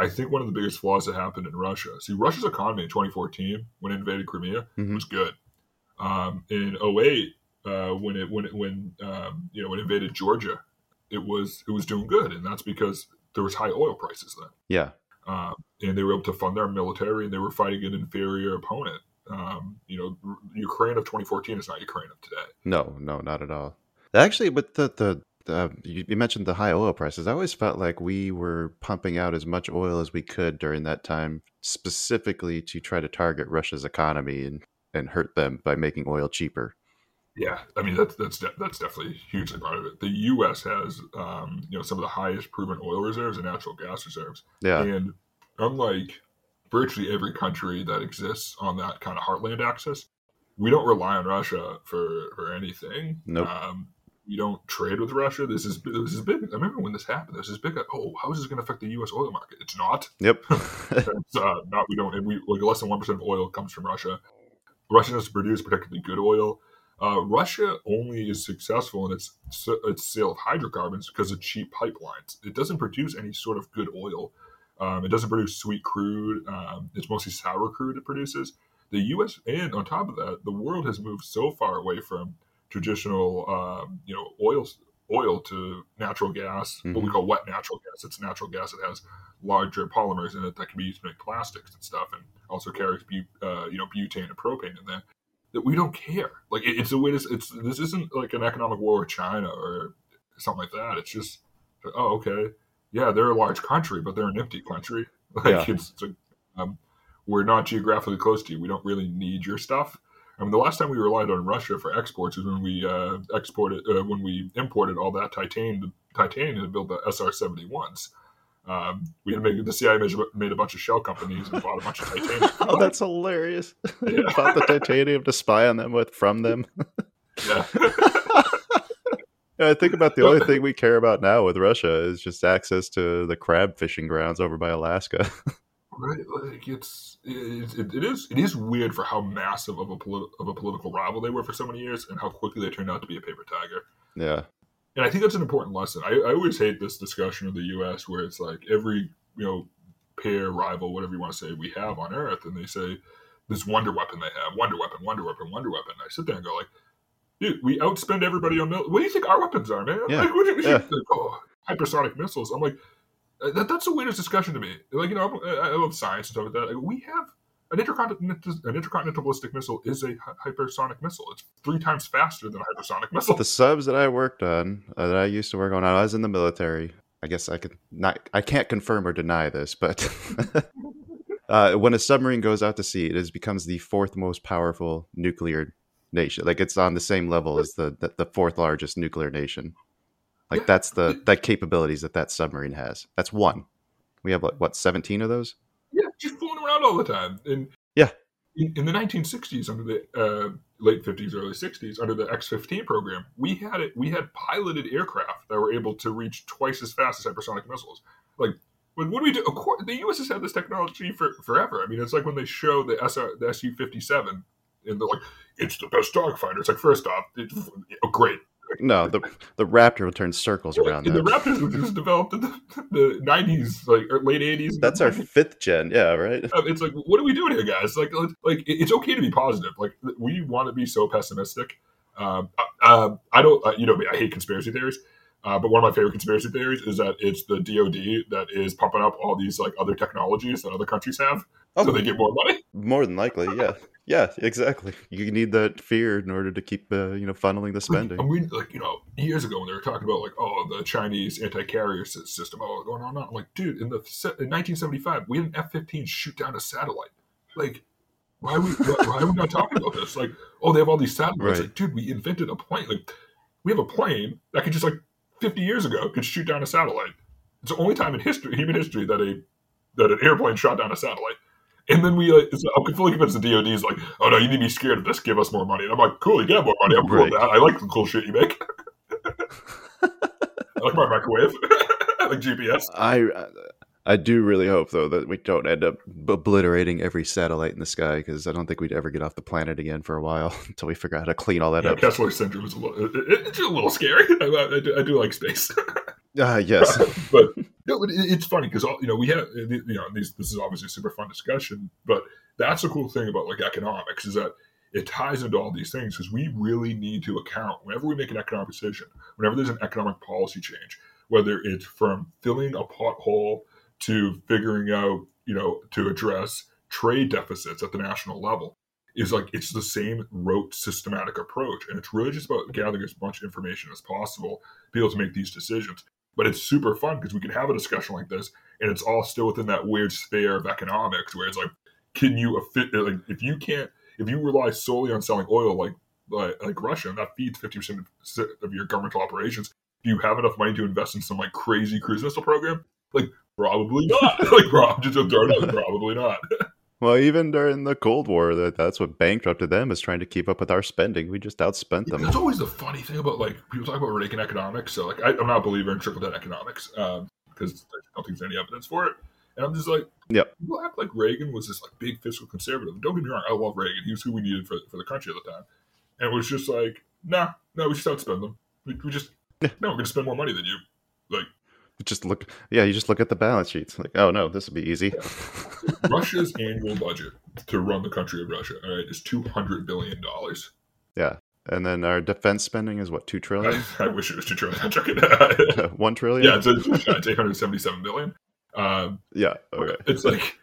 I think one of the biggest flaws that happened in Russia. See, Russia's economy in 2014 when it invaded Crimea mm-hmm. was good. Um, in 08, uh, when it when it when um, you know when it invaded Georgia, it was it was doing good, and that's because there was high oil prices then. Yeah, um, and they were able to fund their military, and they were fighting an inferior opponent. Um, you know, Ukraine of 2014 is not Ukraine of today. No, no, not at all. Actually, but the the uh, you, you, mentioned the high oil prices. I always felt like we were pumping out as much oil as we could during that time, specifically to try to target Russia's economy and, and hurt them by making oil cheaper. Yeah, I mean that's that's de- that's definitely hugely part of it. The U.S. has um, you know some of the highest proven oil reserves and natural gas reserves. Yeah, and unlike virtually every country that exists on that kind of heartland axis, we don't rely on Russia for for anything. Nope. Um, you don't trade with Russia. This is this is big. I remember when this happened. This is big. Oh, how is this going to affect the U.S. oil market? It's not. Yep. it's uh, not. We don't. We like less than one percent of oil comes from Russia. Russia doesn't produce particularly good oil. Uh, Russia only is successful in its its sale of hydrocarbons because of cheap pipelines. It doesn't produce any sort of good oil. Um, it doesn't produce sweet crude. Um, it's mostly sour crude it produces. The U.S. and on top of that, the world has moved so far away from traditional, um, you know, oil oil to natural gas, mm-hmm. what we mm-hmm. call wet natural gas. It's natural gas that has larger polymers in it that can be used to make plastics and stuff, and also carries uh, you know butane and propane in there. That we don't care. Like it, it's a way. To, it's this isn't like an economic war with China or something like that. It's just oh okay, yeah, they're a large country, but they're an empty country. Like yeah. it's, it's a, um, we're not geographically close to you. We don't really need your stuff I mean, the last time we relied on Russia for exports was when we uh, exported, uh, when we imported all that titanium, titanium to build the SR seventy ones. Um, we had made the CIA made, made, a bunch of shell companies and bought a bunch of titanium. oh, that's hilarious! Yeah. bought the titanium to spy on them with from them. yeah. I think about the only thing we care about now with Russia is just access to the crab fishing grounds over by Alaska. Right? Like it's it, it, it is it is weird for how massive of a politi- of a political rival they were for so many years, and how quickly they turned out to be a paper tiger. Yeah, and I think that's an important lesson. I, I always hate this discussion of the U.S. where it's like every you know pair rival, whatever you want to say, we have on Earth, and they say this wonder weapon they have, wonder weapon, wonder weapon, wonder weapon. And I sit there and go like, dude, we outspend everybody on mil- what do you think our weapons are, man? Yeah. Like, you Yeah. think? Oh, hypersonic missiles. I'm like, that, that's the weirdest discussion to me. Like, you know, I, I love science and stuff like that. Like, we have an intercontinental, an intercontinental ballistic missile is a hypersonic missile. It's three times faster than a hypersonic missile. the subs that I worked on, uh, that I used to work on, I was in the military. I guess I could not, I can't confirm or deny this, but uh, when a submarine goes out to sea, it is becomes the fourth most powerful nuclear nation. Like it's on the same level as the the, the fourth largest nuclear nation. Like that's the that capabilities that that submarine has. That's one. We have like what seventeen of those? Yeah, just fooling around all the time. And Yeah. in, in the 1960s, under the uh, late 50s, early 60s, under the X-15 program, we had it. We had piloted aircraft that were able to reach twice as fast as hypersonic missiles. Like, what, what do we do? Of course, the U.S. has had this technology for forever. I mean, it's like when they show the, SR, the Su-57, and they're like, "It's the best dogfighter." It's like, first off, it, oh, great. No, the the Raptor will turn circles around the. Raptors was just developed in the, the 90s, like late 80s. That's our fifth gen. Yeah, right. Uh, it's like what are we doing here guys like like- like it's okay to be positive like we want to be so pessimistic um, uh, i don't uh, you know i hate conspiracy theories uh, but one of my favorite conspiracy theories is that it's the dod that is pumping up all these like other technologies that other countries have Oh, so they get more money More than likely, yeah, yeah, exactly. You need that fear in order to keep, uh, you know, funneling the spending. I'm reading, like, you know, years ago when they were talking about, like, oh, the Chinese anti carrier system, oh, going on and on. I'm like, dude, in the in 1975, we had an F 15 shoot down a satellite. Like, why are we, why are we not talking about this? Like, oh, they have all these satellites. Right. Like, dude, we invented a plane. Like, we have a plane that could just, like, 50 years ago, could shoot down a satellite. It's the only time in history, human history, that a that an airplane shot down a satellite. And then we, it's, I'm fully convinced the DoD is like, oh no, you need to be scared of this. Give us more money. And I'm like, cool, you get more money. I'm cool with Right. that. I like the cool shit you make. I like my microwave. I like GPS. I I do really hope though that we don't end up obliterating every satellite in the sky because I don't think we'd ever get off the planet again for a while until we figure out how to clean all that Yeah, up. Kessler syndrome is a little, it, it- it's a little scary. I, I, do, I do like space, Ah, yes. but no, but it's funny because you know we have you know these. This is obviously a super fun discussion, but that's the cool thing about like economics is that it ties into all these things because we really need to account whenever we make an economic decision, whenever there's an economic policy change, whether it's from filling a pothole to figuring out, you know, to address trade deficits at the national level, is like it's the same rote systematic approach. And it's really just about gathering as much information as possible to be able to make these decisions. But it's super fun because we can have a discussion like this and it's all still within that weird sphere of economics where it's like, can you like if you can't if you rely solely on selling oil like like, like Russia and that feeds fifty percent of your governmental operations, do you have enough money to invest in some like crazy cruise missile program? Like probably not. like prob- just throw probably not. Well, even during the Cold War, that that's what bankrupted them is trying to keep up with our spending. We just outspent them. That's always the funny thing about like people talk about Reagan economics. So like I, I'm not a believer in trickle down economics um, because I don't think there's any evidence for it. And I'm just like, Yep. people act like Reagan was this like big fiscal conservative. Don't get me wrong, I love Reagan. He was who we needed for, for the country at the time. And it was just like, nah, no, we just outspend them. We, we just no, we're gonna spend more money than you. Like Just look, yeah, you just look at the balance sheets. Like, oh no, this would be easy. Russia's annual budget to run the country of Russia, all right, is two hundred billion dollars. yeah, and then our defense spending is what two trillion, I, I wish it was two trillion. I'm joking. one trillion. yeah, it's, it's, it's eight hundred seventy-seven billion. Um, yeah. Okay. It's like,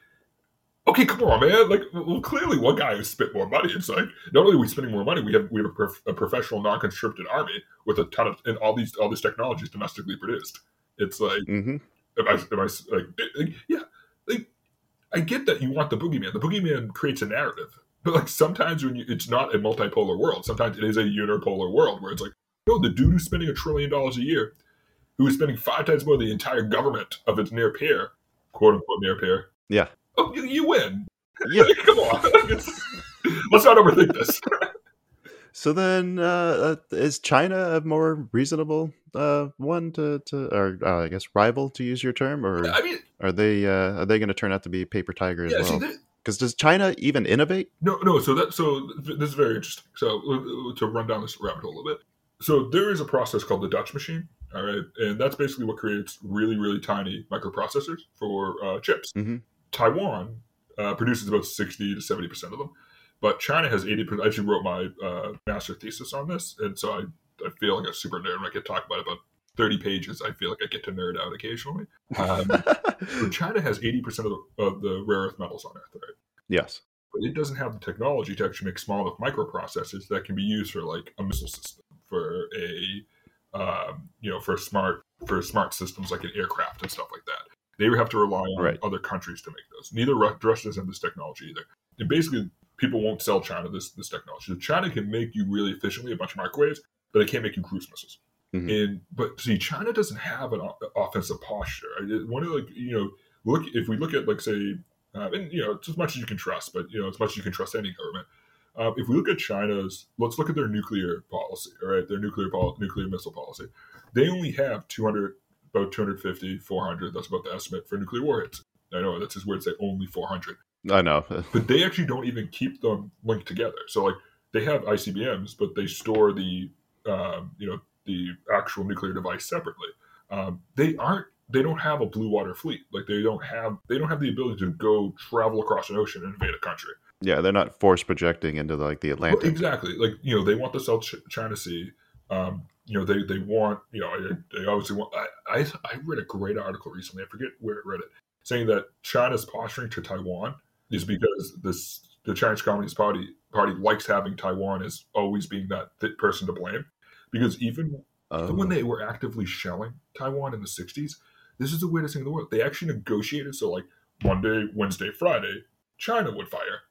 okay, come on, man. Like, well, clearly one guy has spent more money. It's like not only are we spending more money, we have we have a, prof- a professional, non-conscripted army with a ton of and all these all these technologies domestically produced. It's like, hmm am I, am I like, like, yeah, like I get that you want the boogeyman. The boogeyman creates a narrative, but like sometimes when you, it's not a multipolar world, sometimes it is a unipolar world where it's like, no, the dude who's spending a trillion dollars a year, who is spending five times more than the entire government of its near peer, quote unquote near peer. Yeah. Oh, you, you win. Yeah. Come on. Let's not overthink this. So then, uh, uh, is China a more reasonable uh, one to, to or uh, I guess rival to use your term, or I mean, are they uh, are they going to turn out to be paper tiger as yeah. Well? Because does China even innovate? no, no. So that so this is very interesting. So uh, to run down this rabbit hole a little bit. So there is a process called the Dutch machine. All right, and that's basically what creates really, really tiny microprocessors for uh, chips. Mhm. Taiwan uh, produces about sixty to seventy percent of them, but China has eighty percent. I actually wrote my uh, master thesis on this, and so I, I feel like a super nerd when I to talk about it, about thirty pages. I feel like I get to nerd out occasionally. Um, so China has eighty percent of the, of the rare earth metals on Earth, right? yes. but it doesn't have the technology to actually make small enough microprocessors that can be used for like a missile system, for a um, you know, for smart for smart systems like an aircraft and stuff like that. They would have to rely on Right. other countries to make those. Neither Russia doesn't have this technology either. And basically, people won't sell China this this technology. So China can make you really efficiently a bunch of microwaves, but they can't make you cruise missiles. Mhm. And but see, China doesn't have an o- offensive posture. I- One of like you know, look if we look at like say, uh, and you know, it's as much as you can trust, but you know, as much as you can trust any government. Um, if we look at China's, let's look at their nuclear policy. All right, their nuclear pol- nuclear missile policy. They only have 200, about 250, 400. That's about the estimate for nuclear warheads. I know that's just weird to say only 400 I know. but they actually don't even keep them linked together. So like they have ICBMs, but they store the um, you know the actual nuclear device separately. Um, they aren't. They don't have a blue water fleet. Like they don't have. They don't have the ability to go travel across an ocean and invade a country. Yeah, they're not force projecting into like the Well, Atlantic. exactly. Like you know, they want the South China Sea. Um, you know, they they want. You know, they, they obviously want. I, I I read a great article recently. I forget where I read it, saying that China's posturing to Taiwan is because this the Chinese Communist Party party likes having Taiwan as always being that th- person to blame. Because even Oh. when they were actively shelling Taiwan in the 60s, this is the weirdest thing in the world. They actually negotiated so like Monday, Wednesday, Friday, China would fire.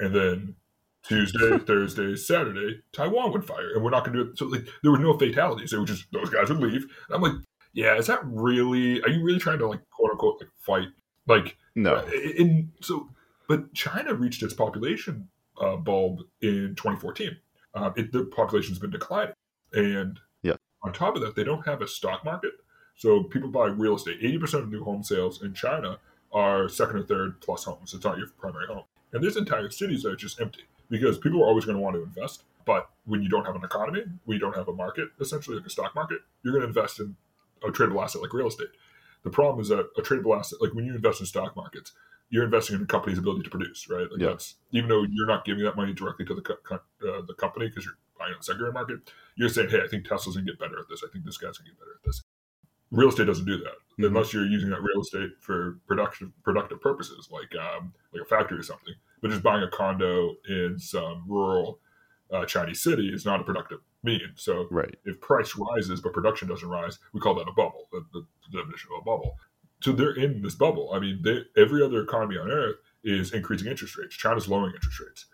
And then Tuesday, Thursday, Saturday, Taiwan would fire. And we're not going to do it. So like there were no fatalities. It was just those guys would leave. And I'm like, yeah, is that really, are you really trying to like quote unquote like fight? Like, no. uh, in so, but China reached its population uh, bulb in 2014. Uh, it, the population's been declining, and Yeah. on top of that, they don't have a stock market. So people buy real estate. 80% of new home sales in China are second or third plus homes. It's not your primary home, and there's entire cities that are just empty because people are always going to want to invest. But when you don't have an economy, when you don't have a market, essentially like a stock market, you're going to invest in a tradable asset like real estate. The problem is that a tradable asset, like when you invest in stock markets, you're investing in a company's ability to produce, right? Like Yeah. that's even though you're not giving that money directly to the co- uh, the company because you're buying on the secondary market, you're saying, "Hey, I think Tesla's gonna get better at this. I think this guy's gonna get better at this." Real estate doesn't do that Mhm. unless you're using that real estate for production productive purposes, like um, like a factory or something. But just buying a condo in some rural uh, Chinese city is not a productive mean. So Right. if price rises but production doesn't rise, we call that a bubble. The, the, the definition of a bubble. So they're in this bubble. I mean, they, every other economy on earth is increasing interest rates. China's lowering interest rates.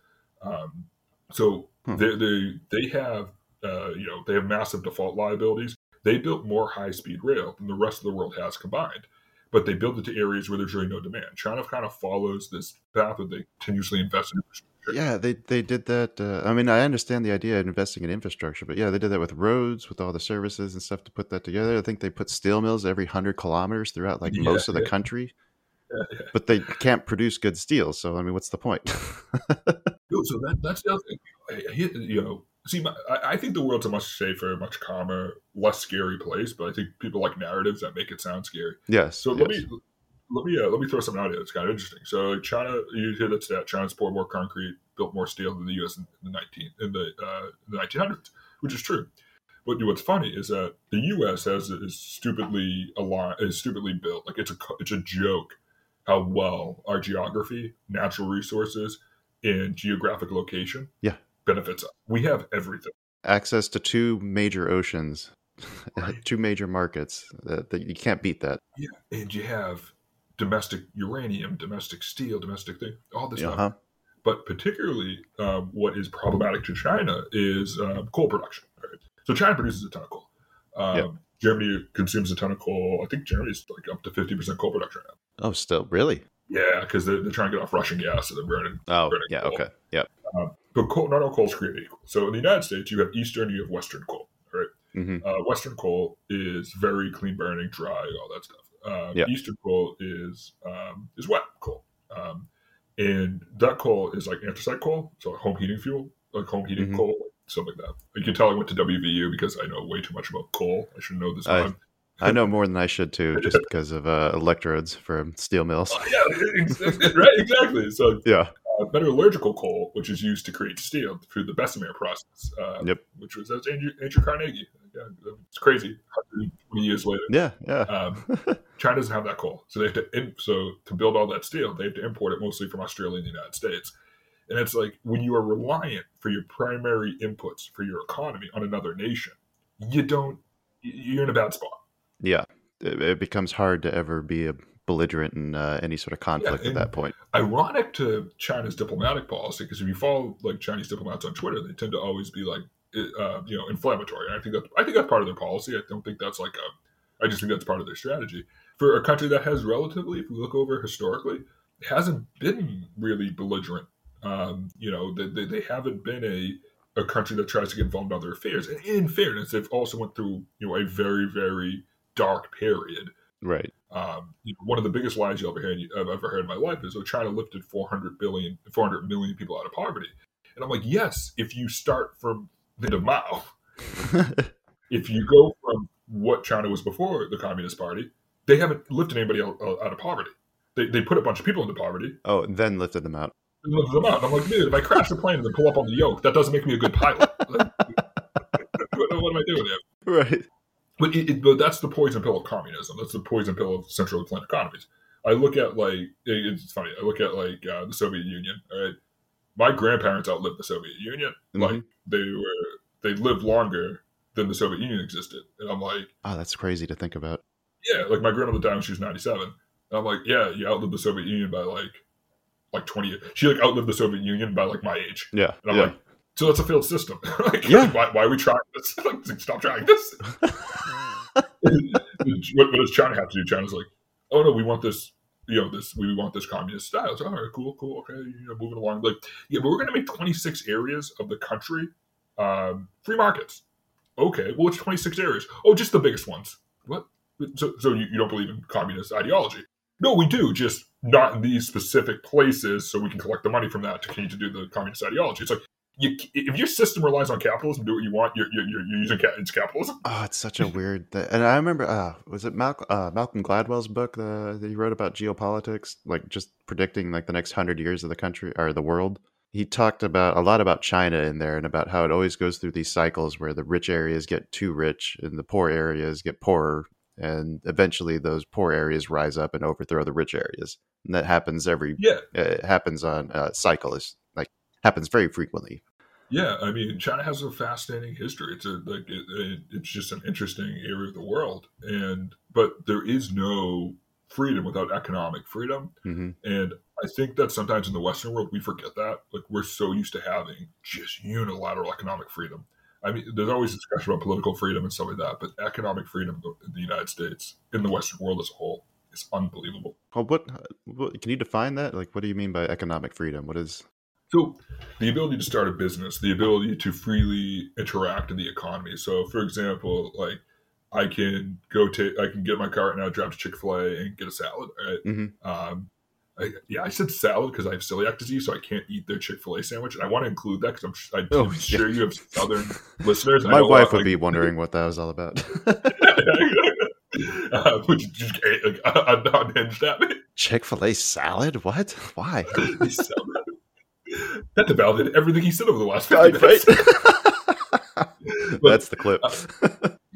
Um, so Hmm. they, they they have uh, you know they have massive default liabilities. They built more high speed rail than the rest of the world has combined, but they built it to areas where there's really no demand. China kind of follows this path that they continuously invest in infrastructure. Yeah, they they did that. Uh, I mean, I understand the idea of investing in infrastructure, but yeah, they did that with roads, with all the services and stuff to put that together. I think they put steel mills every hundred kilometers throughout like Yeah, most of the country, Yeah, yeah. but they can't produce good steel. So I mean, what's the point? So that, that's the other thing. You know, see, my, I, I think the world's a much safer, much calmer, less scary place. But I think people like narratives that make it sound scary. yes. So yes. let me let me uh, let me throw something out here that's kind of interesting. So China, you hear that stat: China's poured more concrete, built more steel than the U.S. in the nineteen in the uh, in the nineteen hundreds, which is true. But what's funny is that the U.S. has is stupidly aligned, is stupidly built. Like it's a it's a joke how well our geography, natural resources, and geographic location Yeah. benefits us. We have everything. access to two major oceans, Right. two major markets. That, that you can't beat that. Yeah, and you have domestic uranium, domestic steel, domestic thing, all this Uh stuff. But particularly, um, what is problematic to China is um, coal production. Right? So China produces a ton of coal. Um, Yeah. Germany consumes a ton of coal. I think Germany's like up to fifty percent coal production now. Oh, still really? Yeah, because they're, they're trying to get off Russian gas, so they're burning. Oh, Burning yeah. coal. Okay. Yeah. But but coal, not all coal is created equal. So in the United States, you have Eastern, you have Western coal. Right. Mhm. Uh, Western coal is very clean burning, dry, all that stuff. Um, Yeah. Eastern coal is um, is wet coal, um, and that coal is like anthracite coal, so like home heating fuel, like home heating Mhm. coal, something like that. You can tell I went to WVU because I know way too much about coal. I should know this. I- I know more than I should too, just because of uh, electrodes from steel mills. Oh, yeah, right, exactly. So Yeah. uh, metallurgical coal, which is used to create steel through the Bessemer process, uh, Yep. which was that's Andrew, Andrew Carnegie. Yeah, it's crazy. 120 years later, Yeah. Yeah. um, China doesn't have that coal, so they have to. In, so to build all that steel, they have to import it mostly from Australia and the United States. And it's like when you are reliant for your primary inputs for your economy on another nation, you don't. You're in a bad spot. yeah. It, it becomes hard to ever be a belligerent in uh, any sort of conflict at that point. ironic to China's diplomatic policy because if you follow like Chinese diplomats on Twitter, they tend to always be like, uh, you know, inflammatory. And I think that I think that's part of their policy. I don't think that's like a. I just think that's part of their strategy for a country that has relatively, if we look over historically, hasn't been really belligerent. Um, you know, they, they, they haven't been a a country that tries to get involved in other affairs. And in fairness, they've also went through you know a very very dark period Right. um, you know, one of the biggest lies you'll ever hear, I've ever heard in my life is, oh, China lifted 400 billion, 400 million people out of poverty. And I'm like, yes, if you start from the of Mao, if you go from what China was before the Communist Party, they haven't lifted anybody out, of poverty. They, they put a bunch of people into poverty oh, then lifted them out. and lifted them out. And I'm like, dude, if I crash the plane and then pull up on the yoke, that doesn't make me a good pilot. What, what am I doing here? Right. But, it, it, but that's the poison pill of communism. That's the poison pill of central planned economies. I look at like it's funny. I look at like uh, the Soviet Union. All right, my grandparents outlived the Soviet Union. Like Mhm. they were, they lived longer than the Soviet Union existed. And I'm like, Oh, that's crazy to think about. yeah. Like my grandmother died when she was 97. And I'm like, yeah, you outlived the Soviet Union by like like 20 years. She like outlived the Soviet Union by like my age. Yeah. And I'm yeah. like, so that's a failed system. like, Yeah. why, why are we trying this? like, stop trying this. what, what does China have to do? China's like, oh no, we want this, you know, this, we want this communist style. So, all right, cool, cool, okay, you know, moving along. Like, yeah, but we're going to make 26 areas of the country um, free markets. Okay, well, it's 26 areas. Oh, just the biggest ones. What? So, so you, you don't believe in communist ideology? No, we do, just not in these specific places, so we can collect the money from that to continue to do the communist ideology. It's like you, if your system relies on capitalism, do what you want. You're, you're, you're using ca- it's capitalism. Oh, it's such a weird thing. And I remember, uh, was it Malcolm, uh, Malcolm Gladwell's book uh, that he wrote about geopolitics, like just predicting like the next hundred years of the country or the world? He talked about a lot about China in there and about how it always goes through these cycles where the rich areas get too rich and the poor areas get poorer. And eventually those poor areas rise up and overthrow the rich areas. And that happens every, Yeah, it happens on uh, cycle is like happens very frequently. yeah. I mean, China has a fascinating history. It's a like it, it, it's just an interesting area of the world, and but there is no freedom without economic freedom. hmm And I think that sometimes in the Western world we forget that. Like we're so used to having just unilateral economic freedom. I mean, there's always discussion about political freedom and stuff like that, but economic freedom in the United States, in the Western world as a whole, is unbelievable. Well, what, what can you define that? Like, what do you mean by economic freedom? What is? So, the ability to start a business, the ability to freely interact in the economy. So, for example, like I can go take, I can get my car right now, drive to Chick Fil A, and get a salad. Right? Mhm. Um, I, yeah, I said salad because I have celiac disease, so I can't eat their Chick Fil A sandwich. And I want to include that because I'm, I'm Oh, sure you have southern listeners. My lot, wife would like- be wondering what that was all about. uh, which just like, unhinged at me. Chick Fil A salad? What? Why? That. devalidated everything he said over the last 50 Right, minutes. That's the clip.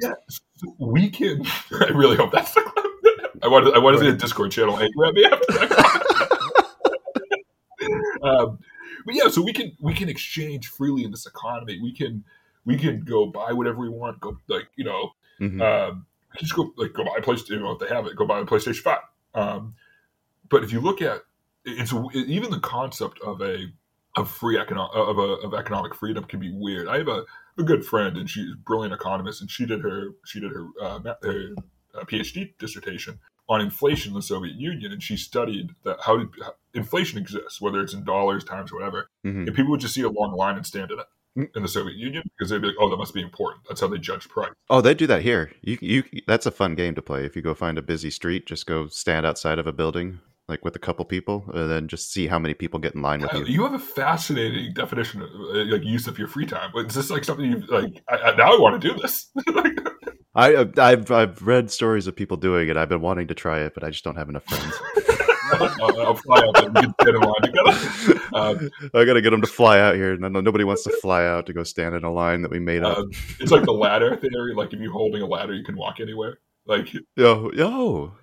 Yeah, so we can. I really hope that's the clip. I want to. I want to see a Discord channel angry at me after that. Um, but yeah, so we can we can exchange freely in this economy. We can we can go buy whatever we want. Go like you know, Mhm. um, just go like go buy a PlayStation. You know, if they have it, go buy a PlayStation Five. Um, but if you look at so even the concept of a of free economic of a, of economic freedom can be weird. I have a, a good friend and she's a brilliant economist and she did her she did her, uh, her uh, PhD dissertation on inflation in the Soviet Union and she studied that how did inflation exists, whether it's in dollars times whatever, Mhm. and people would just see a long line and stand in it Mm. in the Soviet Union because they'd be like, "Oh, that must be important." That's how they judge price. Oh, they do that here. You you that's a fun game to play. If you go find a busy street, just go stand outside of a building like with a couple people and then just see how many people get in line with Uh, you. You have a fascinating definition of uh, like use of your free time. Is this like something you like? I, I, now I want to do this. I I've I've read stories of people doing it. I've been wanting to try it, but I just don't have enough friends. I'll, fly out and get in line together. Um, I got to get them to fly out here, then nobody wants to fly out to go stand in a line that we made up. um, it's like the ladder theory. Like if you're holding a ladder, you can walk anywhere. Like yo, yo,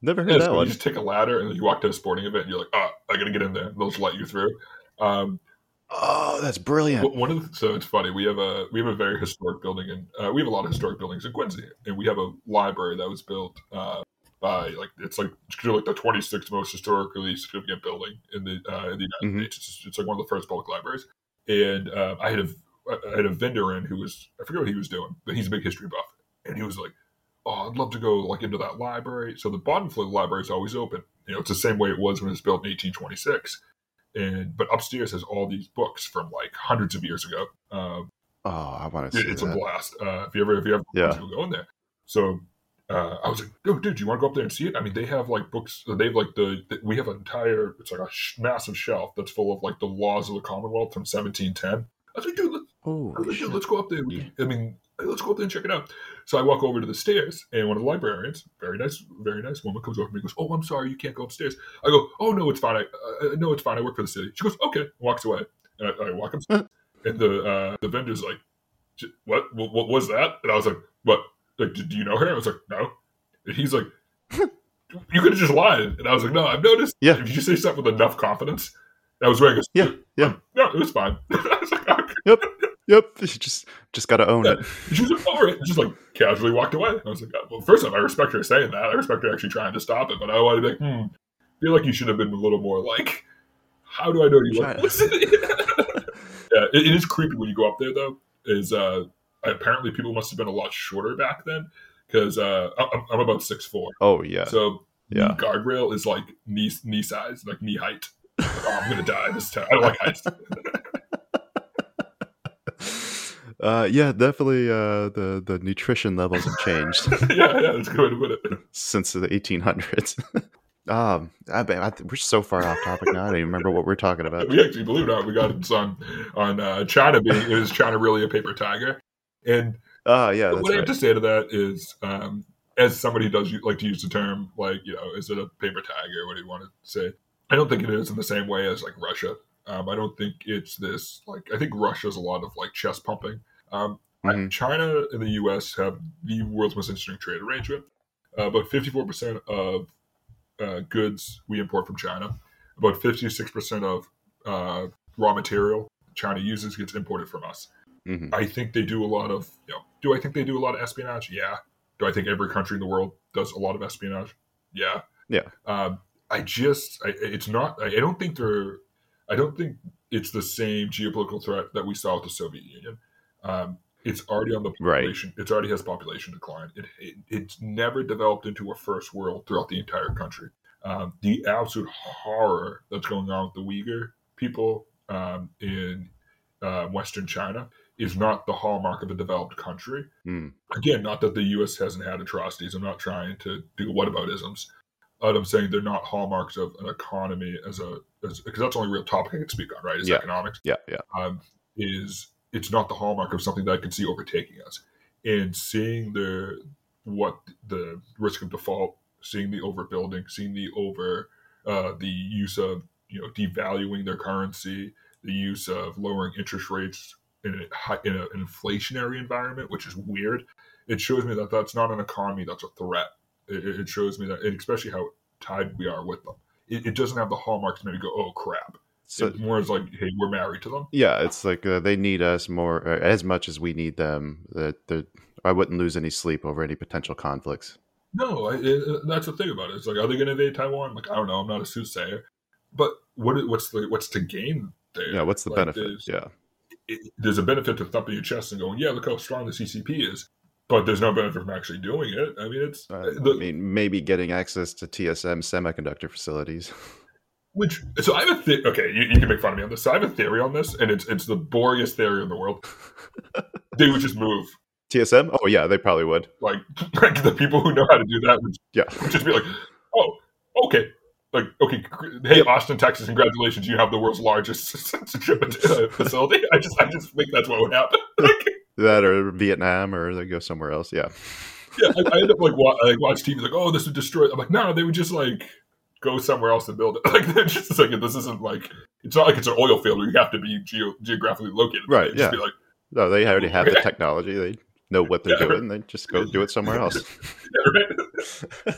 never heard yeah, that so you just take a ladder and you walk to a sporting event and you're like, oh, I gotta get in there. They'll just let you through. Um, Oh, that's brilliant. One of the, so it's funny. We have a we have a very historic building, and uh, we have a lot of historic buildings in Quincy, and we have a library that was built uh, by like it's like it's like the 26th most historically significant building in the uh, in the United Mhm. States. It's, it's like one of the first public libraries, and uh, I had a I had a vendor in who was I forget what he was doing, but he's a big history buff, and he was like, "Oh, I'd love to go like into that library." So the bottom floor of the library is always open. You know, it's the same way it was when it was built in 1826 and but upstairs has all these books from like hundreds of years ago. Um, Oh, I want to it- see it's a blast. Uh, if you ever if you ever yeah. go in there, so uh, I was like, "Oh, dude, do you want to go up there and see it?" I mean, they have like books. They have like the, the- we have an entire it's like a sh- massive shelf that's full of like the laws of the Commonwealth from 1710. I was like, dude, let, I was Holy like, shit. dude, let's go up there. Can- I mean, let's go up there and check it out. So I walk over to the stairs, and one of the librarians, very nice, very nice woman, comes over to me and goes, "Oh, I'm sorry, you can't go upstairs." I go, "Oh no, it's fine. I, uh, no, it's fine. I work for the city." She goes, "Okay," walks away. And I, I walk upstairs, and the uh, the vendor's like, "What? what? What was that?" And I was like, "What? Like, do do you know her?" I was like, "No." And he's like, "You could have just lied." And I was like, "No, I've noticed. Yeah. If you say something with enough confidence." I was wearing a Yeah, yeah. No, it was fine. I was like, "Okay." Yep, you just just got to own it. She was like, right, and just like casually walked away. I was like, oh, well, first off, I respect her saying that. I respect her actually trying to stop it, but I wanted to be like, hmm, feel like you should have been a little more like, how do I know you listen? yeah, it, it is creepy when you go up there though. Is uh, apparently people must have been a lot shorter back then because uh, I'm, I'm about six four, Oh yeah, so Yeah. guardrail is like knee knee size, like knee height. Oh, I'm gonna die this time. I don't like heights. uh, yeah, definitely. Uh, the the nutrition levels have changed yeah, yeah, that's a good way to put it. since the 1800s. um, I, I, we're so far off topic now. I don't even remember what we're talking about. we actually believe it or not we got it on on uh, China being is China really a paper tiger? And Oh yeah, that's what I have to say to that is, um, as somebody does like to use the term, like you know, is it a paper tag or What do you want to say? I don't think it is in the same way as like Russia. Um, I don't think it's this like I think Russia's a lot of like chest pumping. Um, Mhm. China and the U.S. have the world's most interesting trade arrangement. Uh, about fifty-four percent of uh, goods we import from China. About fifty-six percent of uh, raw material China uses gets imported from us. Mhm. I think they do a lot of, you know, do I think they do a lot of espionage? Yeah. Do I think every country in the world does a lot of espionage? Yeah. Yeah. Um, I just, I, it's not, I, I don't think they're, I don't think it's the same geopolitical threat that we saw with the Soviet Union. Um, it's already on the Right. population. It's already has population decline. It, it, it's never developed into a first world throughout the entire country. Um, the absolute horror that's going on with the Uyghur people um, in uh, Western China is not the hallmark of a developed country. Mm. Again, not that the U.S. hasn't had atrocities. I'm not trying to do what whataboutisms. But I'm saying they're not hallmarks of an economy as a because that's the only real topic I can speak on, right? Is Yeah. economics Yeah, yeah. um, is it's not the hallmark of something that I can see overtaking us. And seeing the what the risk of default, seeing the overbuilding, seeing the over uh, the use of you know devaluing their currency, the use of lowering interest rates in a, in a, an inflationary environment, which is weird. It shows me that that's not an economy that's a threat. It, it it shows me that, and especially how tied we are with them. It, it doesn't have the hallmarks to me to go, oh crap. So it's more as like, hey, we're married to them. yeah, it's like uh, they need us more uh, as much as we need them. That that I wouldn't lose any sleep over any potential conflicts. No, I, it, that's the thing about it. It's like, are they going to invade Taiwan? Like, I don't know. I'm not a soothsayer, but what what's the what's to gain there? Yeah, what's the Like, benefit? Yeah, it, there's a benefit to thumping your chest and going, yeah, look how strong the CCP is, but there's no benefit from actually doing it. I mean, it's uh, the, I mean maybe getting access to TSM semiconductor facilities. Which so I have a theory. Okay, you, you, can make fun of me on this. So I have a theory on this, and it's it's the boringest theory in the world. they would just move. TSM? Oh yeah, they probably would. Like, like the people who know how to do that would, yeah. would just be like, oh, okay, like okay, hey Austin, Texas, congratulations, you have the world's largest censorship facility. I just I just think that's what would happen. that or Vietnam, or they go somewhere else. Yeah. Yeah, I, I end up like, wa- like watch TV like, oh, this would destroy. I'm like, no, they would just like go somewhere else and build it. Like they're just like this isn't like it's not like it's an oil field where you have to be geo- geographically located. Right. Yeah. like, no, they already have the technology. They know what they're yeah, doing. Right. They just go do it somewhere else. yeah, right.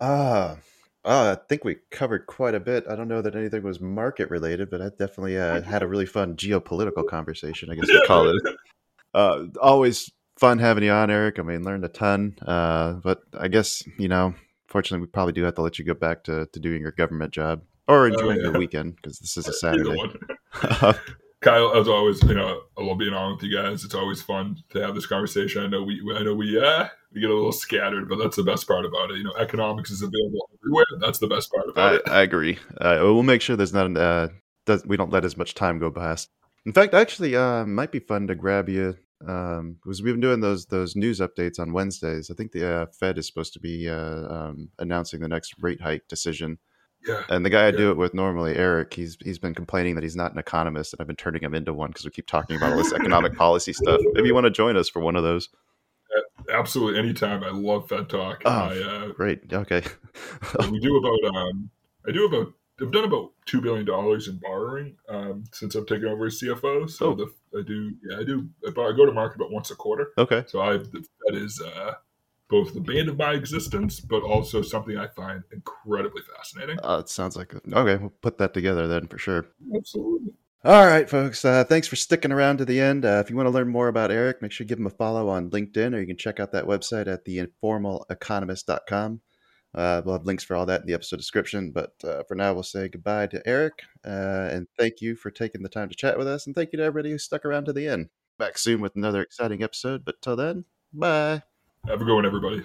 Ah. Uh, I think we covered quite a bit. I don't know that anything was market related, but I definitely uh, had a really fun geopolitical conversation. I guess we call it. Uh, always fun having you on, Eric. I mean, learned a ton. Uh, but I guess you know, fortunately, we probably do have to let you go back to, to doing your government job or oh, enjoying oh, yeah. your weekend because this is a Saturday. Kyle, as always, you know, I love being on with you guys. It's always fun to have this conversation. I know we, I know we, uh, we get a little scattered, but that's the best part about it. You know, economics is available everywhere. That's the best part about I, it. I agree. Uh, we'll make sure there's not, uh, does, we don't let as much time go past. In fact, actually, uh, might be fun to grab you um, because we've been doing those those news updates on Wednesdays. I think the uh, Fed is supposed to be uh, um, announcing the next rate hike decision yeah. And the guy I yeah. do it with normally, Eric, he's he's been complaining that he's not an economist, and I've been turning him into one because we keep talking about all this economic policy stuff. Maybe you want to join us for one of those. Absolutely, anytime. I love Fed Talk. Oh, I, uh, great. Okay. we do about um, I do about I've done about two billion dollars in borrowing um, since I've taken over as CFO. So oh. the, I do, yeah, I do. I go to market about once a quarter. Okay. So I that is uh, both the bane of my existence, but also something I find incredibly fascinating. Uh, it sounds like okay. We'll put that together then for sure. Absolutely. All right, folks. Uh, thanks for sticking around to the end. Uh, if you want to learn more about Eric, make sure you give him a follow on LinkedIn, or you can check out that website at theinformaleconomist.com. Uh, we'll have links for all that in the episode description. But uh, for now, we'll say goodbye to Eric, uh, and thank you for taking the time to chat with us, and thank you to everybody who stuck around to the end. Back soon with another exciting episode. But till then, bye. Have a good one, everybody.